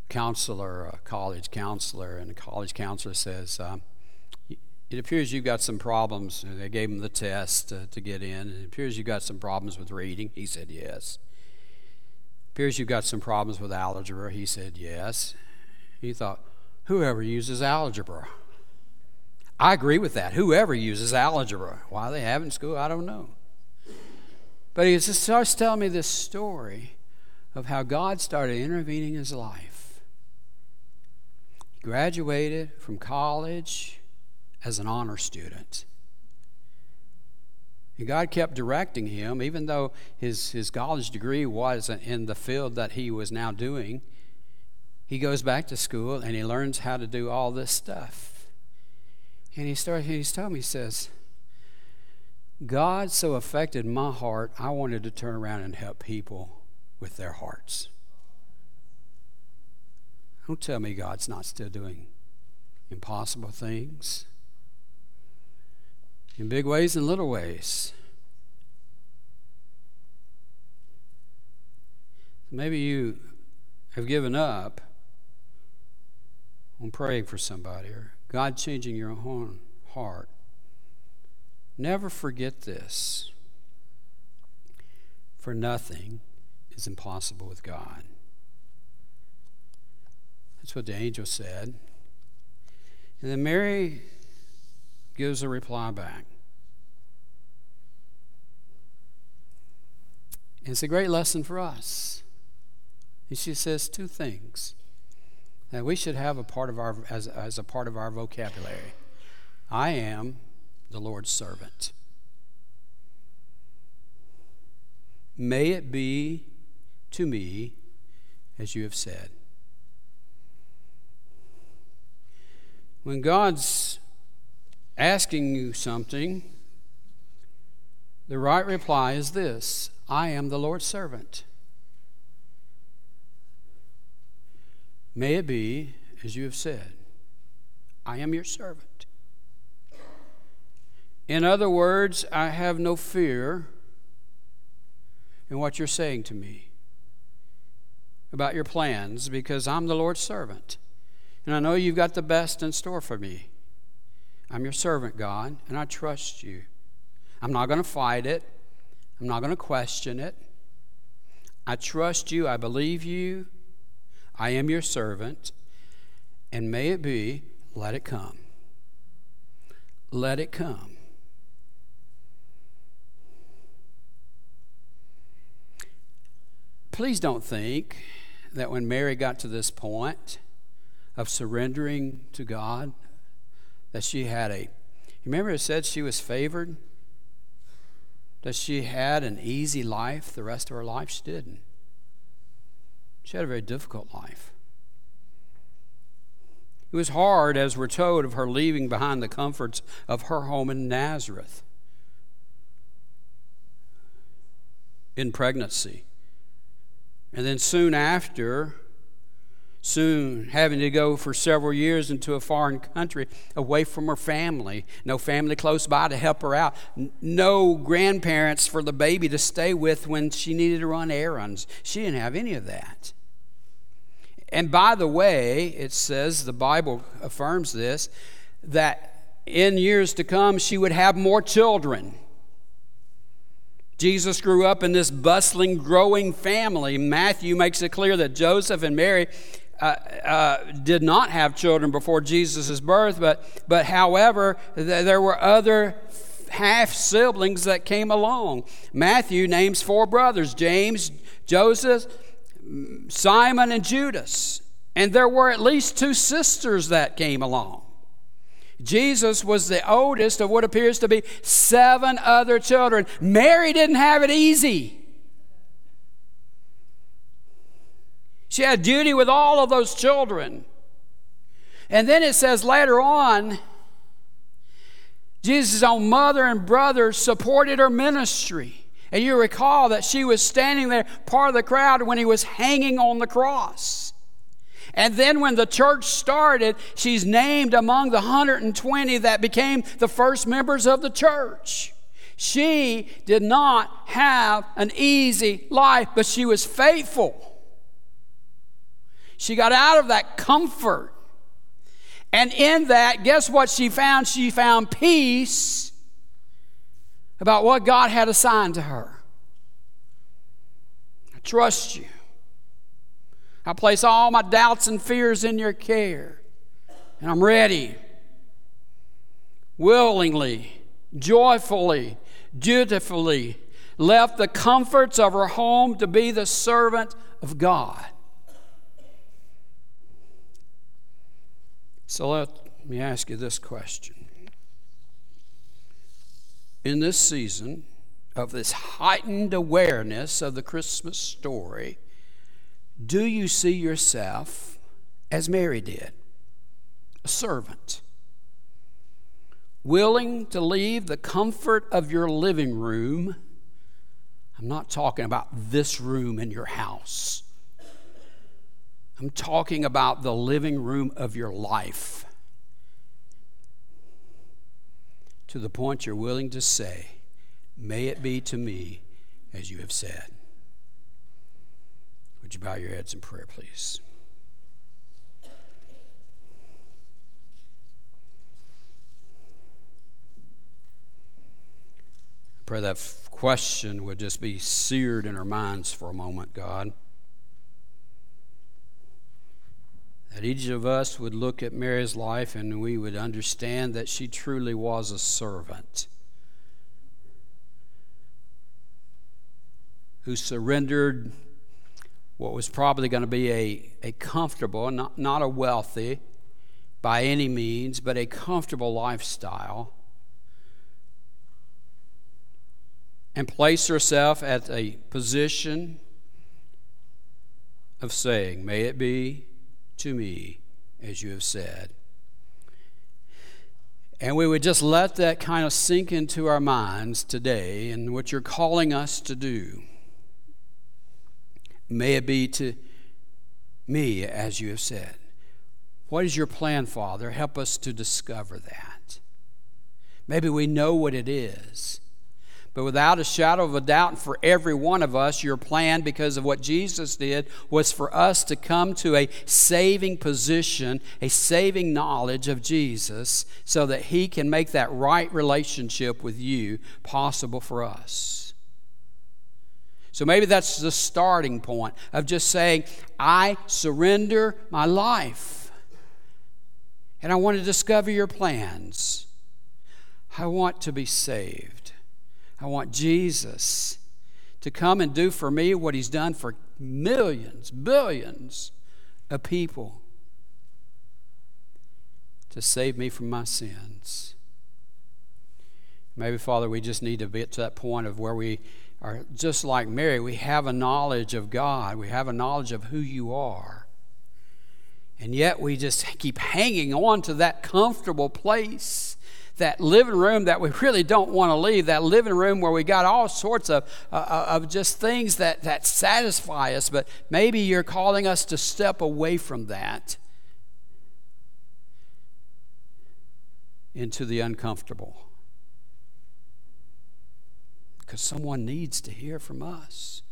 counselor, a college counselor, and the college counselor says, um, It appears you've got some problems. And they gave him the test uh, to get in. It appears you've got some problems with reading. He said, Yes. It appears you've got some problems with algebra. He said, Yes. He thought, Whoever uses algebra. I agree with that. Whoever uses algebra. Why they have in school, I don't know. But he starts telling me this story of how God started intervening in his life. Graduated from college as an honor student. And God kept directing him, even though his, his college degree wasn't in the field that he was now doing. He goes back to school and he learns how to do all this stuff. And he starts, he's told me, he says, God so affected my heart, I wanted to turn around and help people with their hearts. Don't tell me God's not still doing impossible things in big ways and little ways. Maybe you have given up on praying for somebody or God changing your own heart. Never forget this. For nothing is impossible with God. That's what the angel said. And then Mary gives a reply back. It's a great lesson for us. And she says two things that we should have a part of our as, as a part of our vocabulary. I am the Lord's servant. May it be to me as you have said. When God's asking you something, the right reply is this I am the Lord's servant. May it be as you have said. I am your servant. In other words, I have no fear in what you're saying to me about your plans because I'm the Lord's servant. And I know you've got the best in store for me. I'm your servant, God, and I trust you. I'm not going to fight it, I'm not going to question it. I trust you, I believe you. I am your servant, and may it be, let it come. Let it come. Please don't think that when Mary got to this point of surrendering to God, that she had a. Remember, it said she was favored? That she had an easy life the rest of her life? She didn't. She had a very difficult life. It was hard, as we're told, of her leaving behind the comforts of her home in Nazareth in pregnancy. And then soon after, soon having to go for several years into a foreign country away from her family. No family close by to help her out. No grandparents for the baby to stay with when she needed to run errands. She didn't have any of that. And by the way, it says, the Bible affirms this, that in years to come she would have more children. Jesus grew up in this bustling, growing family. Matthew makes it clear that Joseph and Mary uh, uh, did not have children before Jesus' birth, but, but however, th- there were other half siblings that came along. Matthew names four brothers James, Joseph, Simon, and Judas. And there were at least two sisters that came along. Jesus was the oldest of what appears to be seven other children. Mary didn't have it easy. She had duty with all of those children. And then it says later on, Jesus' own mother and brothers supported her ministry. And you recall that she was standing there, part of the crowd, when he was hanging on the cross. And then when the church started, she's named among the 120 that became the first members of the church. She did not have an easy life, but she was faithful. She got out of that comfort. And in that, guess what she found? She found peace about what God had assigned to her. I trust you. I place all my doubts and fears in your care. And I'm ready, willingly, joyfully, dutifully, left the comforts of her home to be the servant of God. So let me ask you this question. In this season of this heightened awareness of the Christmas story, do you see yourself as Mary did? A servant, willing to leave the comfort of your living room. I'm not talking about this room in your house. I'm talking about the living room of your life. To the point you're willing to say, May it be to me as you have said. Would you bow your heads in prayer, please? I pray that question would just be seared in our minds for a moment, God. That each of us would look at Mary's life and we would understand that she truly was a servant who surrendered what was probably going to be a, a comfortable, not, not a wealthy by any means, but a comfortable lifestyle, and place herself at a position of saying, May it be to me as you have said. And we would just let that kind of sink into our minds today and what you're calling us to do. May it be to me as you have said. What is your plan, Father? Help us to discover that. Maybe we know what it is. But without a shadow of a doubt, for every one of us, your plan, because of what Jesus did, was for us to come to a saving position, a saving knowledge of Jesus, so that He can make that right relationship with you possible for us. So maybe that's the starting point of just saying, I surrender my life. And I want to discover your plans. I want to be saved. I want Jesus to come and do for me what he's done for millions, billions of people to save me from my sins. Maybe, Father, we just need to get to that point of where we are just like Mary, we have a knowledge of God, we have a knowledge of who you are. And yet we just keep hanging on to that comfortable place, that living room that we really don't want to leave, that living room where we got all sorts of, uh, uh, of just things that, that satisfy us. But maybe you're calling us to step away from that into the uncomfortable because someone needs to hear from us.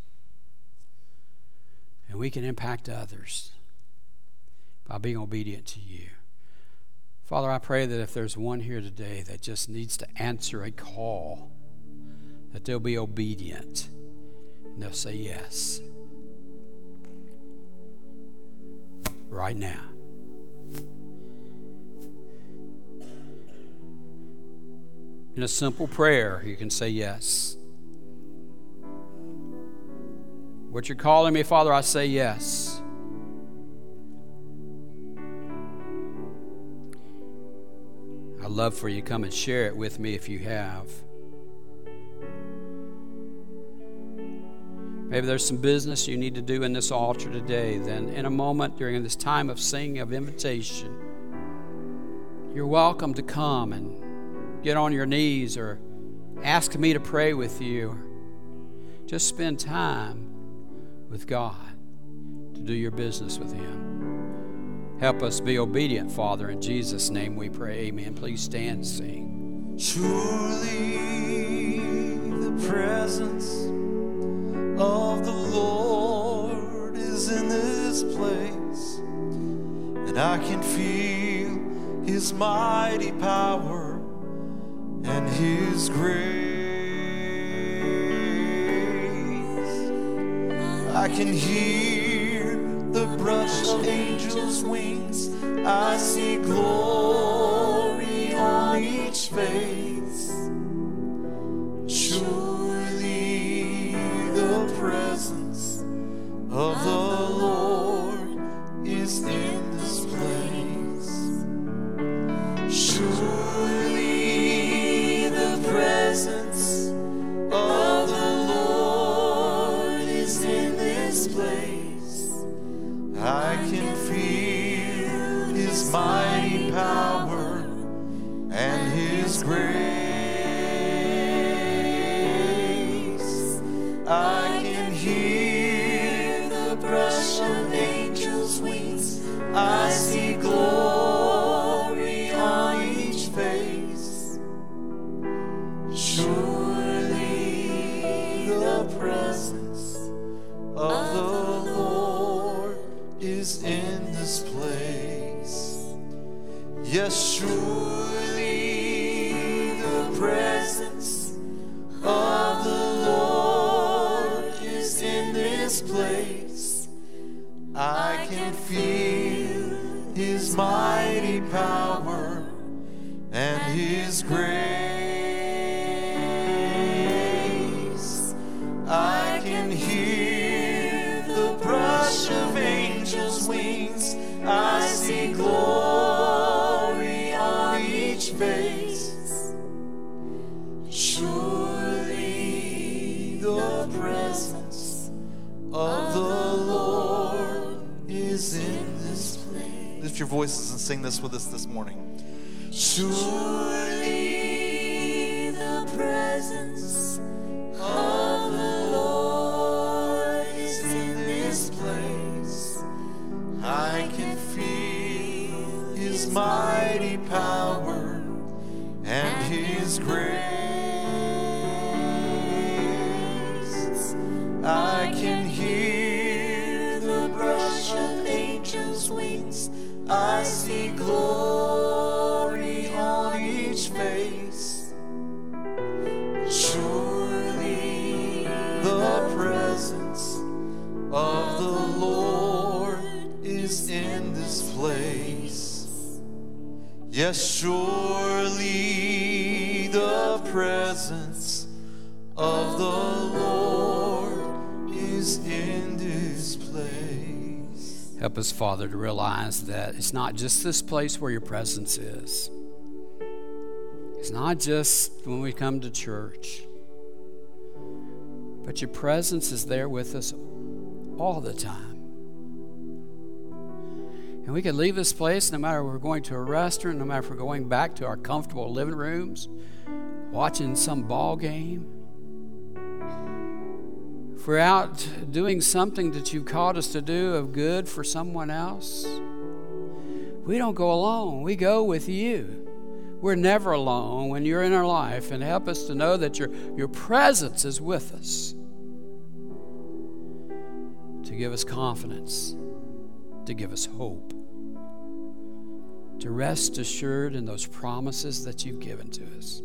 And we can impact others by being obedient to you. Father, I pray that if there's one here today that just needs to answer a call, that they'll be obedient and they'll say yes. Right now. In a simple prayer, you can say yes. What you're calling me, Father, I say yes. I'd love for you to come and share it with me if you have. Maybe there's some business you need to do in this altar today. Then, in a moment during this time of singing of invitation, you're welcome to come and get on your knees or ask me to pray with you. Just spend time with God to do your business with Him. Help us be obedient, Father. In Jesus' name we pray. Amen. Please stand and sing. Surely the presence of the Lord is in this place, and I can feel His mighty power and His grace. I can hear brush of angels' wings. I see glory on each face. Sing this with us this morning. Surely the presence of the Lord is in this place. I can feel His mighty power and His grace. I I see glory on each face. Surely the presence of the Lord is in this place. Yes, surely the presence of the Lord Help us, Father, to realize that it's not just this place where your presence is. It's not just when we come to church, but your presence is there with us all the time. And we could leave this place no matter if we're going to a restaurant, no matter if we're going back to our comfortable living rooms, watching some ball game. If we're out doing something that you've called us to do of good for someone else, we don't go alone. We go with you. We're never alone when you're in our life, and help us to know that your, your presence is with us to give us confidence, to give us hope, to rest assured in those promises that you've given to us.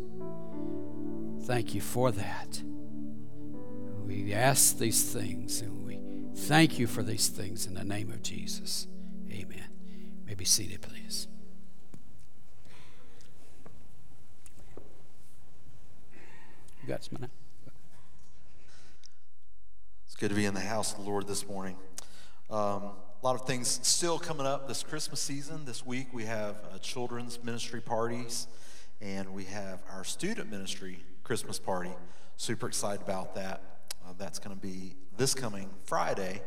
Thank you for that. We ask these things and we thank you for these things in the name of Jesus. Amen. You may be seated, please. You got some? It's good to be in the house of the Lord this morning. Um, a lot of things still coming up this Christmas season. This week we have uh, children's ministry parties, and we have our student ministry Christmas party. Super excited about that. Uh, that's going to be this coming Friday.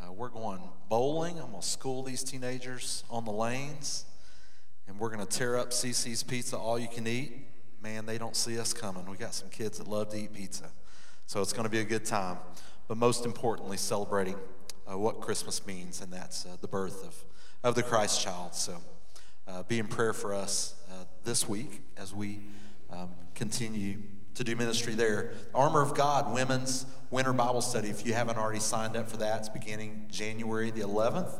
Uh, we're going bowling. I'm going to school these teenagers on the lanes, and we're going to tear up Cici's Pizza all you can eat. Man, they don't see us coming. We got some kids that love to eat pizza. So it's going to be a good time. But most importantly, celebrating uh, what Christmas means, and that's uh, the birth of, of the Christ child. So uh, be in prayer for us this week as we um, continue to do ministry there. Armor of God Women's Winter Bible Study. If you haven't already signed up for that, it's beginning January the 11th.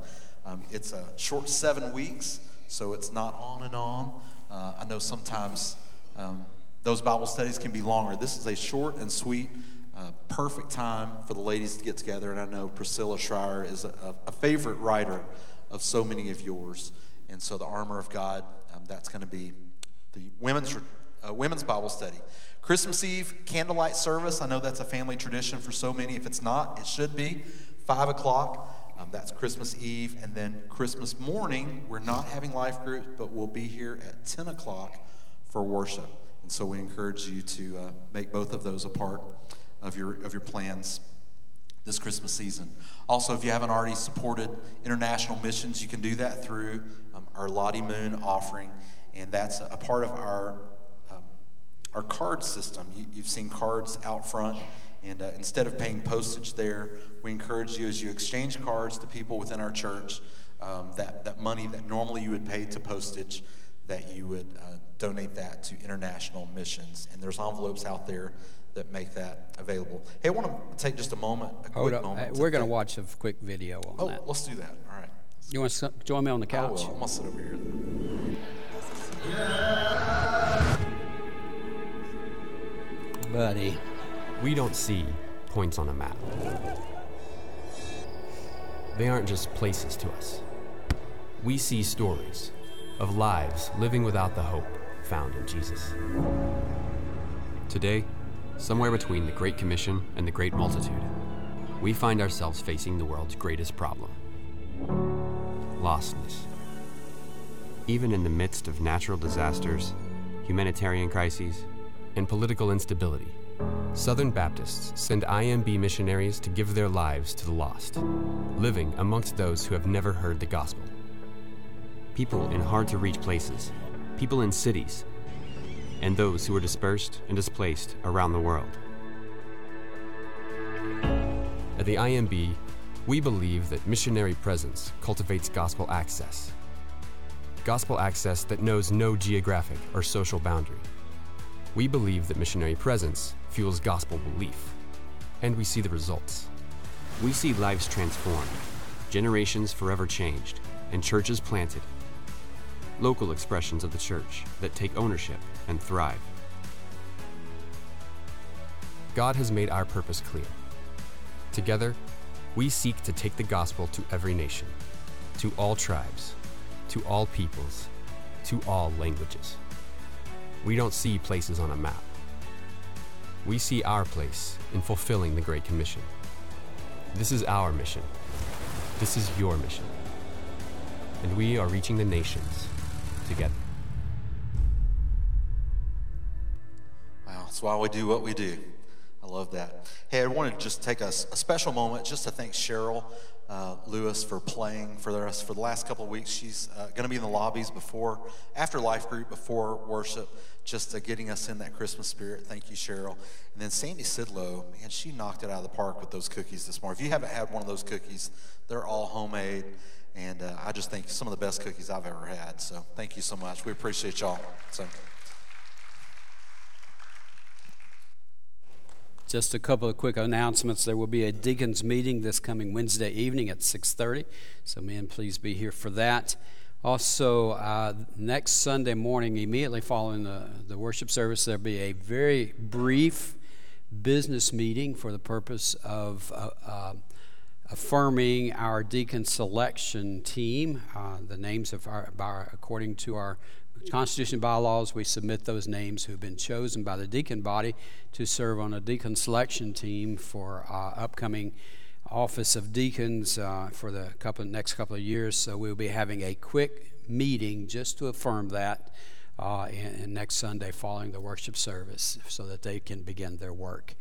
Um, it's a short seven weeks, so it's not on and on. Uh, I know sometimes um, those Bible studies can be longer. This is a short and sweet, uh, perfect time for the ladies to get together. And I know Priscilla Shirer is a, a favorite writer of so many of yours. And so the armor of God, um, that's going to be the women's, uh, women's Bible study. Christmas Eve candlelight service. I know that's a family tradition for so many. If it's not, it should be. Five o'clock. Um, that's Christmas Eve. And then Christmas morning, we're not having life groups, but we'll be here at 10 o'clock for worship. And so we encourage you to uh, make both of those a part of your, of your plans this Christmas season. Also, if you haven't already supported international missions, you can do that through um, our Lottie Moon offering, and that's a part of our our card system. You, have seen cards out front, and uh, instead of paying postage there, we encourage you as you exchange cards to people within our church um, that that money that normally you would pay to postage, that you would uh, donate that to international missions. And there's envelopes out there that make that available. Hey, I want to take just a moment, a Hold quick up. moment. We're going to thank- watch a quick video on Oh, that. let's do that. All right. You want to join me on the I couch? will. I'm gonna sit over here. Buddy. We don't see points on a map. They aren't just places to us. We see stories of lives living without the hope found in Jesus. Today, somewhere between the Great Commission and the Great Multitude, we find ourselves facing the world's greatest problem lostness. Even in the midst of natural disasters, humanitarian crises, and political instability, Southern Baptists send IMB missionaries to give their lives to the lost, living amongst those who have never heard the gospel. People in hard to reach places, people in cities, and those who are dispersed and displaced around the world. At the IMB, we believe that missionary presence cultivates gospel access. Gospel access that knows no geographic or social boundary. We believe that missionary presence fuels gospel belief, and we see the results. We see lives transformed, generations forever changed, and churches planted. Local expressions of the church that take ownership and thrive. God has made our purpose clear. Together, we seek to take the gospel to every nation, to all tribes, to all peoples, to all languages. We don't see places on a map. We see our place in fulfilling the Great Commission. This is our mission. This is your mission. And we are reaching the nations together. Wow, that's why we do what we do. I love that. Hey, I want to just take a, a special moment just to thank Cheryl uh, Lewis for playing for us for the last couple of weeks. She's uh, going to be in the lobbies before, after life group, before worship, just uh, getting us in that Christmas spirit. Thank you, Cheryl. And then Sandy Sidlow, man, she knocked it out of the park with those cookies this morning. If you haven't had one of those cookies, they're all homemade. And uh, I just think some of the best cookies I've ever had. So thank you so much. We appreciate y'all. So. Just a couple of quick announcements. There will be a deacons meeting this coming Wednesday evening at 6:30. So, men, please be here for that. Also, uh, next Sunday morning, immediately following the, the worship service, there'll be a very brief business meeting for the purpose of uh, uh, affirming our deacon selection team. Uh, the names of our, our, according to our Constitution bylaws, we submit those names who've been chosen by the deacon body to serve on a deacon selection team for uh, upcoming office of deacons uh, for the couple next couple of years. So we'll be having a quick meeting just to affirm that uh, and, and next Sunday following the worship service so that they can begin their work.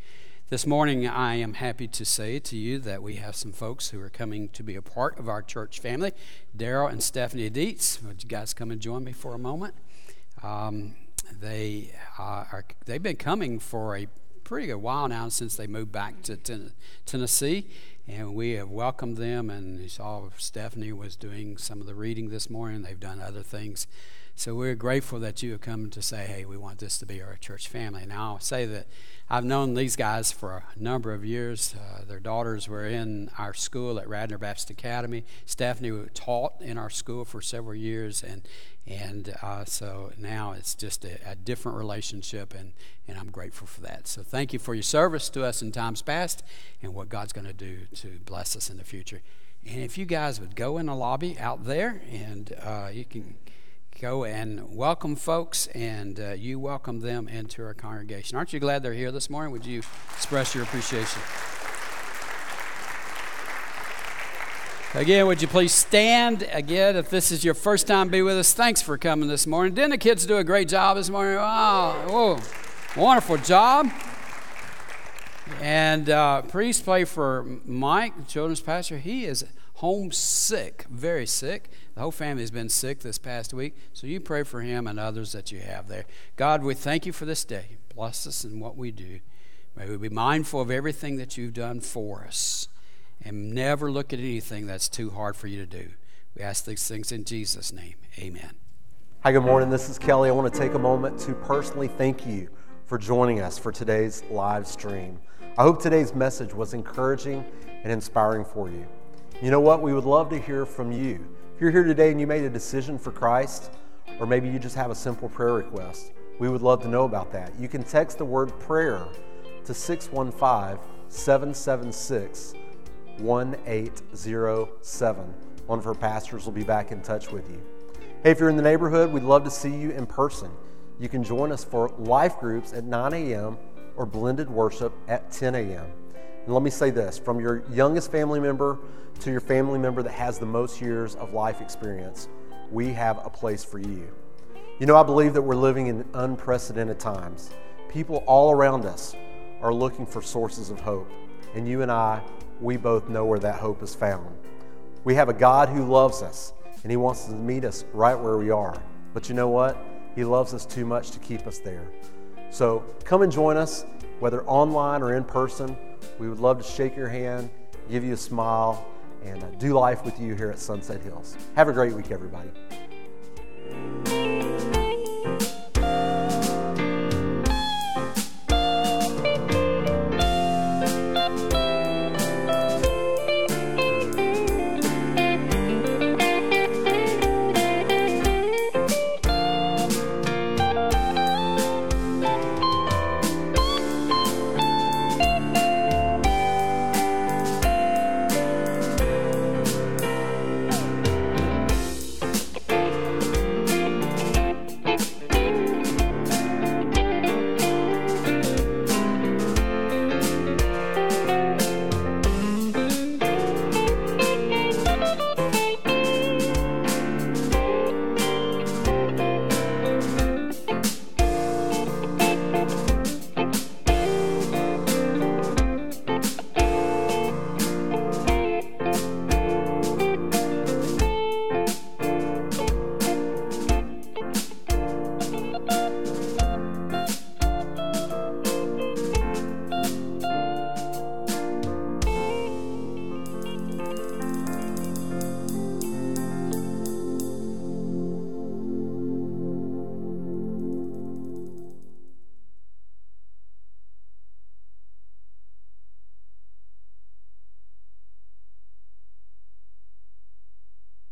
This morning, I am happy to say to you that we have some folks who are coming to be a part of our church family. Daryl and Stephanie Dietz, would you guys come and join me for a moment? Um, they uh, are, they've been coming for a pretty good while now since they moved back to ten- Tennessee, and we have welcomed them. And you saw Stephanie was doing some of the reading this morning. They've done other things so we're grateful that you have come to say, hey, we want this to be our church family. Now, I'll say that I've known these guys for a number of years. Uh, their daughters were in our school at Radnor Baptist Academy. Stephanie taught in our school for several years, and and uh, so now it's just a, a, different relationship, and, and I'm grateful for that. So thank you for your service to us in times past and what God's going to do to bless us in the future. And if you guys would go in the lobby out there, and uh, you can go and welcome folks, and uh, you welcome them into our congregation. Aren't you glad they're here this morning? Would you express your appreciation? Again, would you please stand again if this is your first time be with us? Thanks for coming this morning. Didn't the kids do a great job this morning? Wow, whoa, wonderful job. And uh, please pray for Mike, the children's pastor. He is homesick, very sick. The whole family has been sick this past week, so you pray for him and others that you have there. God, we thank you for this day. Bless us in what we do. May we be mindful of everything that you've done for us and never look at anything that's too hard for you to do. We ask these things in Jesus' name. Amen. Hi, good morning. This is Kelly. I want to take a moment to personally thank you for joining us for today's live stream. I hope today's message was encouraging and inspiring for you. You know what? We would love to hear from you. If you're here today and you made a decision for Christ, or maybe you just have a simple prayer request, we would love to know about that. You can text the word prayer to 615 776 1807. One of our pastors will be back in touch with you. Hey, if you're in the neighborhood, we'd love to see you in person. You can join us for life groups at 9 a.m. or blended worship at 10 a.m. And let me say this from your youngest family member to your family member that has the most years of life experience, we have a place for you. You know, I believe that we're living in unprecedented times. People all around us are looking for sources of hope. And you and I, we both know where that hope is found. We have a God who loves us, and He wants to meet us right where we are. But you know what? He loves us too much to keep us there. So come and join us, whether online or in person. We would love to shake your hand, give you a smile, and uh, do life with you here at Sunset Hills. Have a great week, everybody.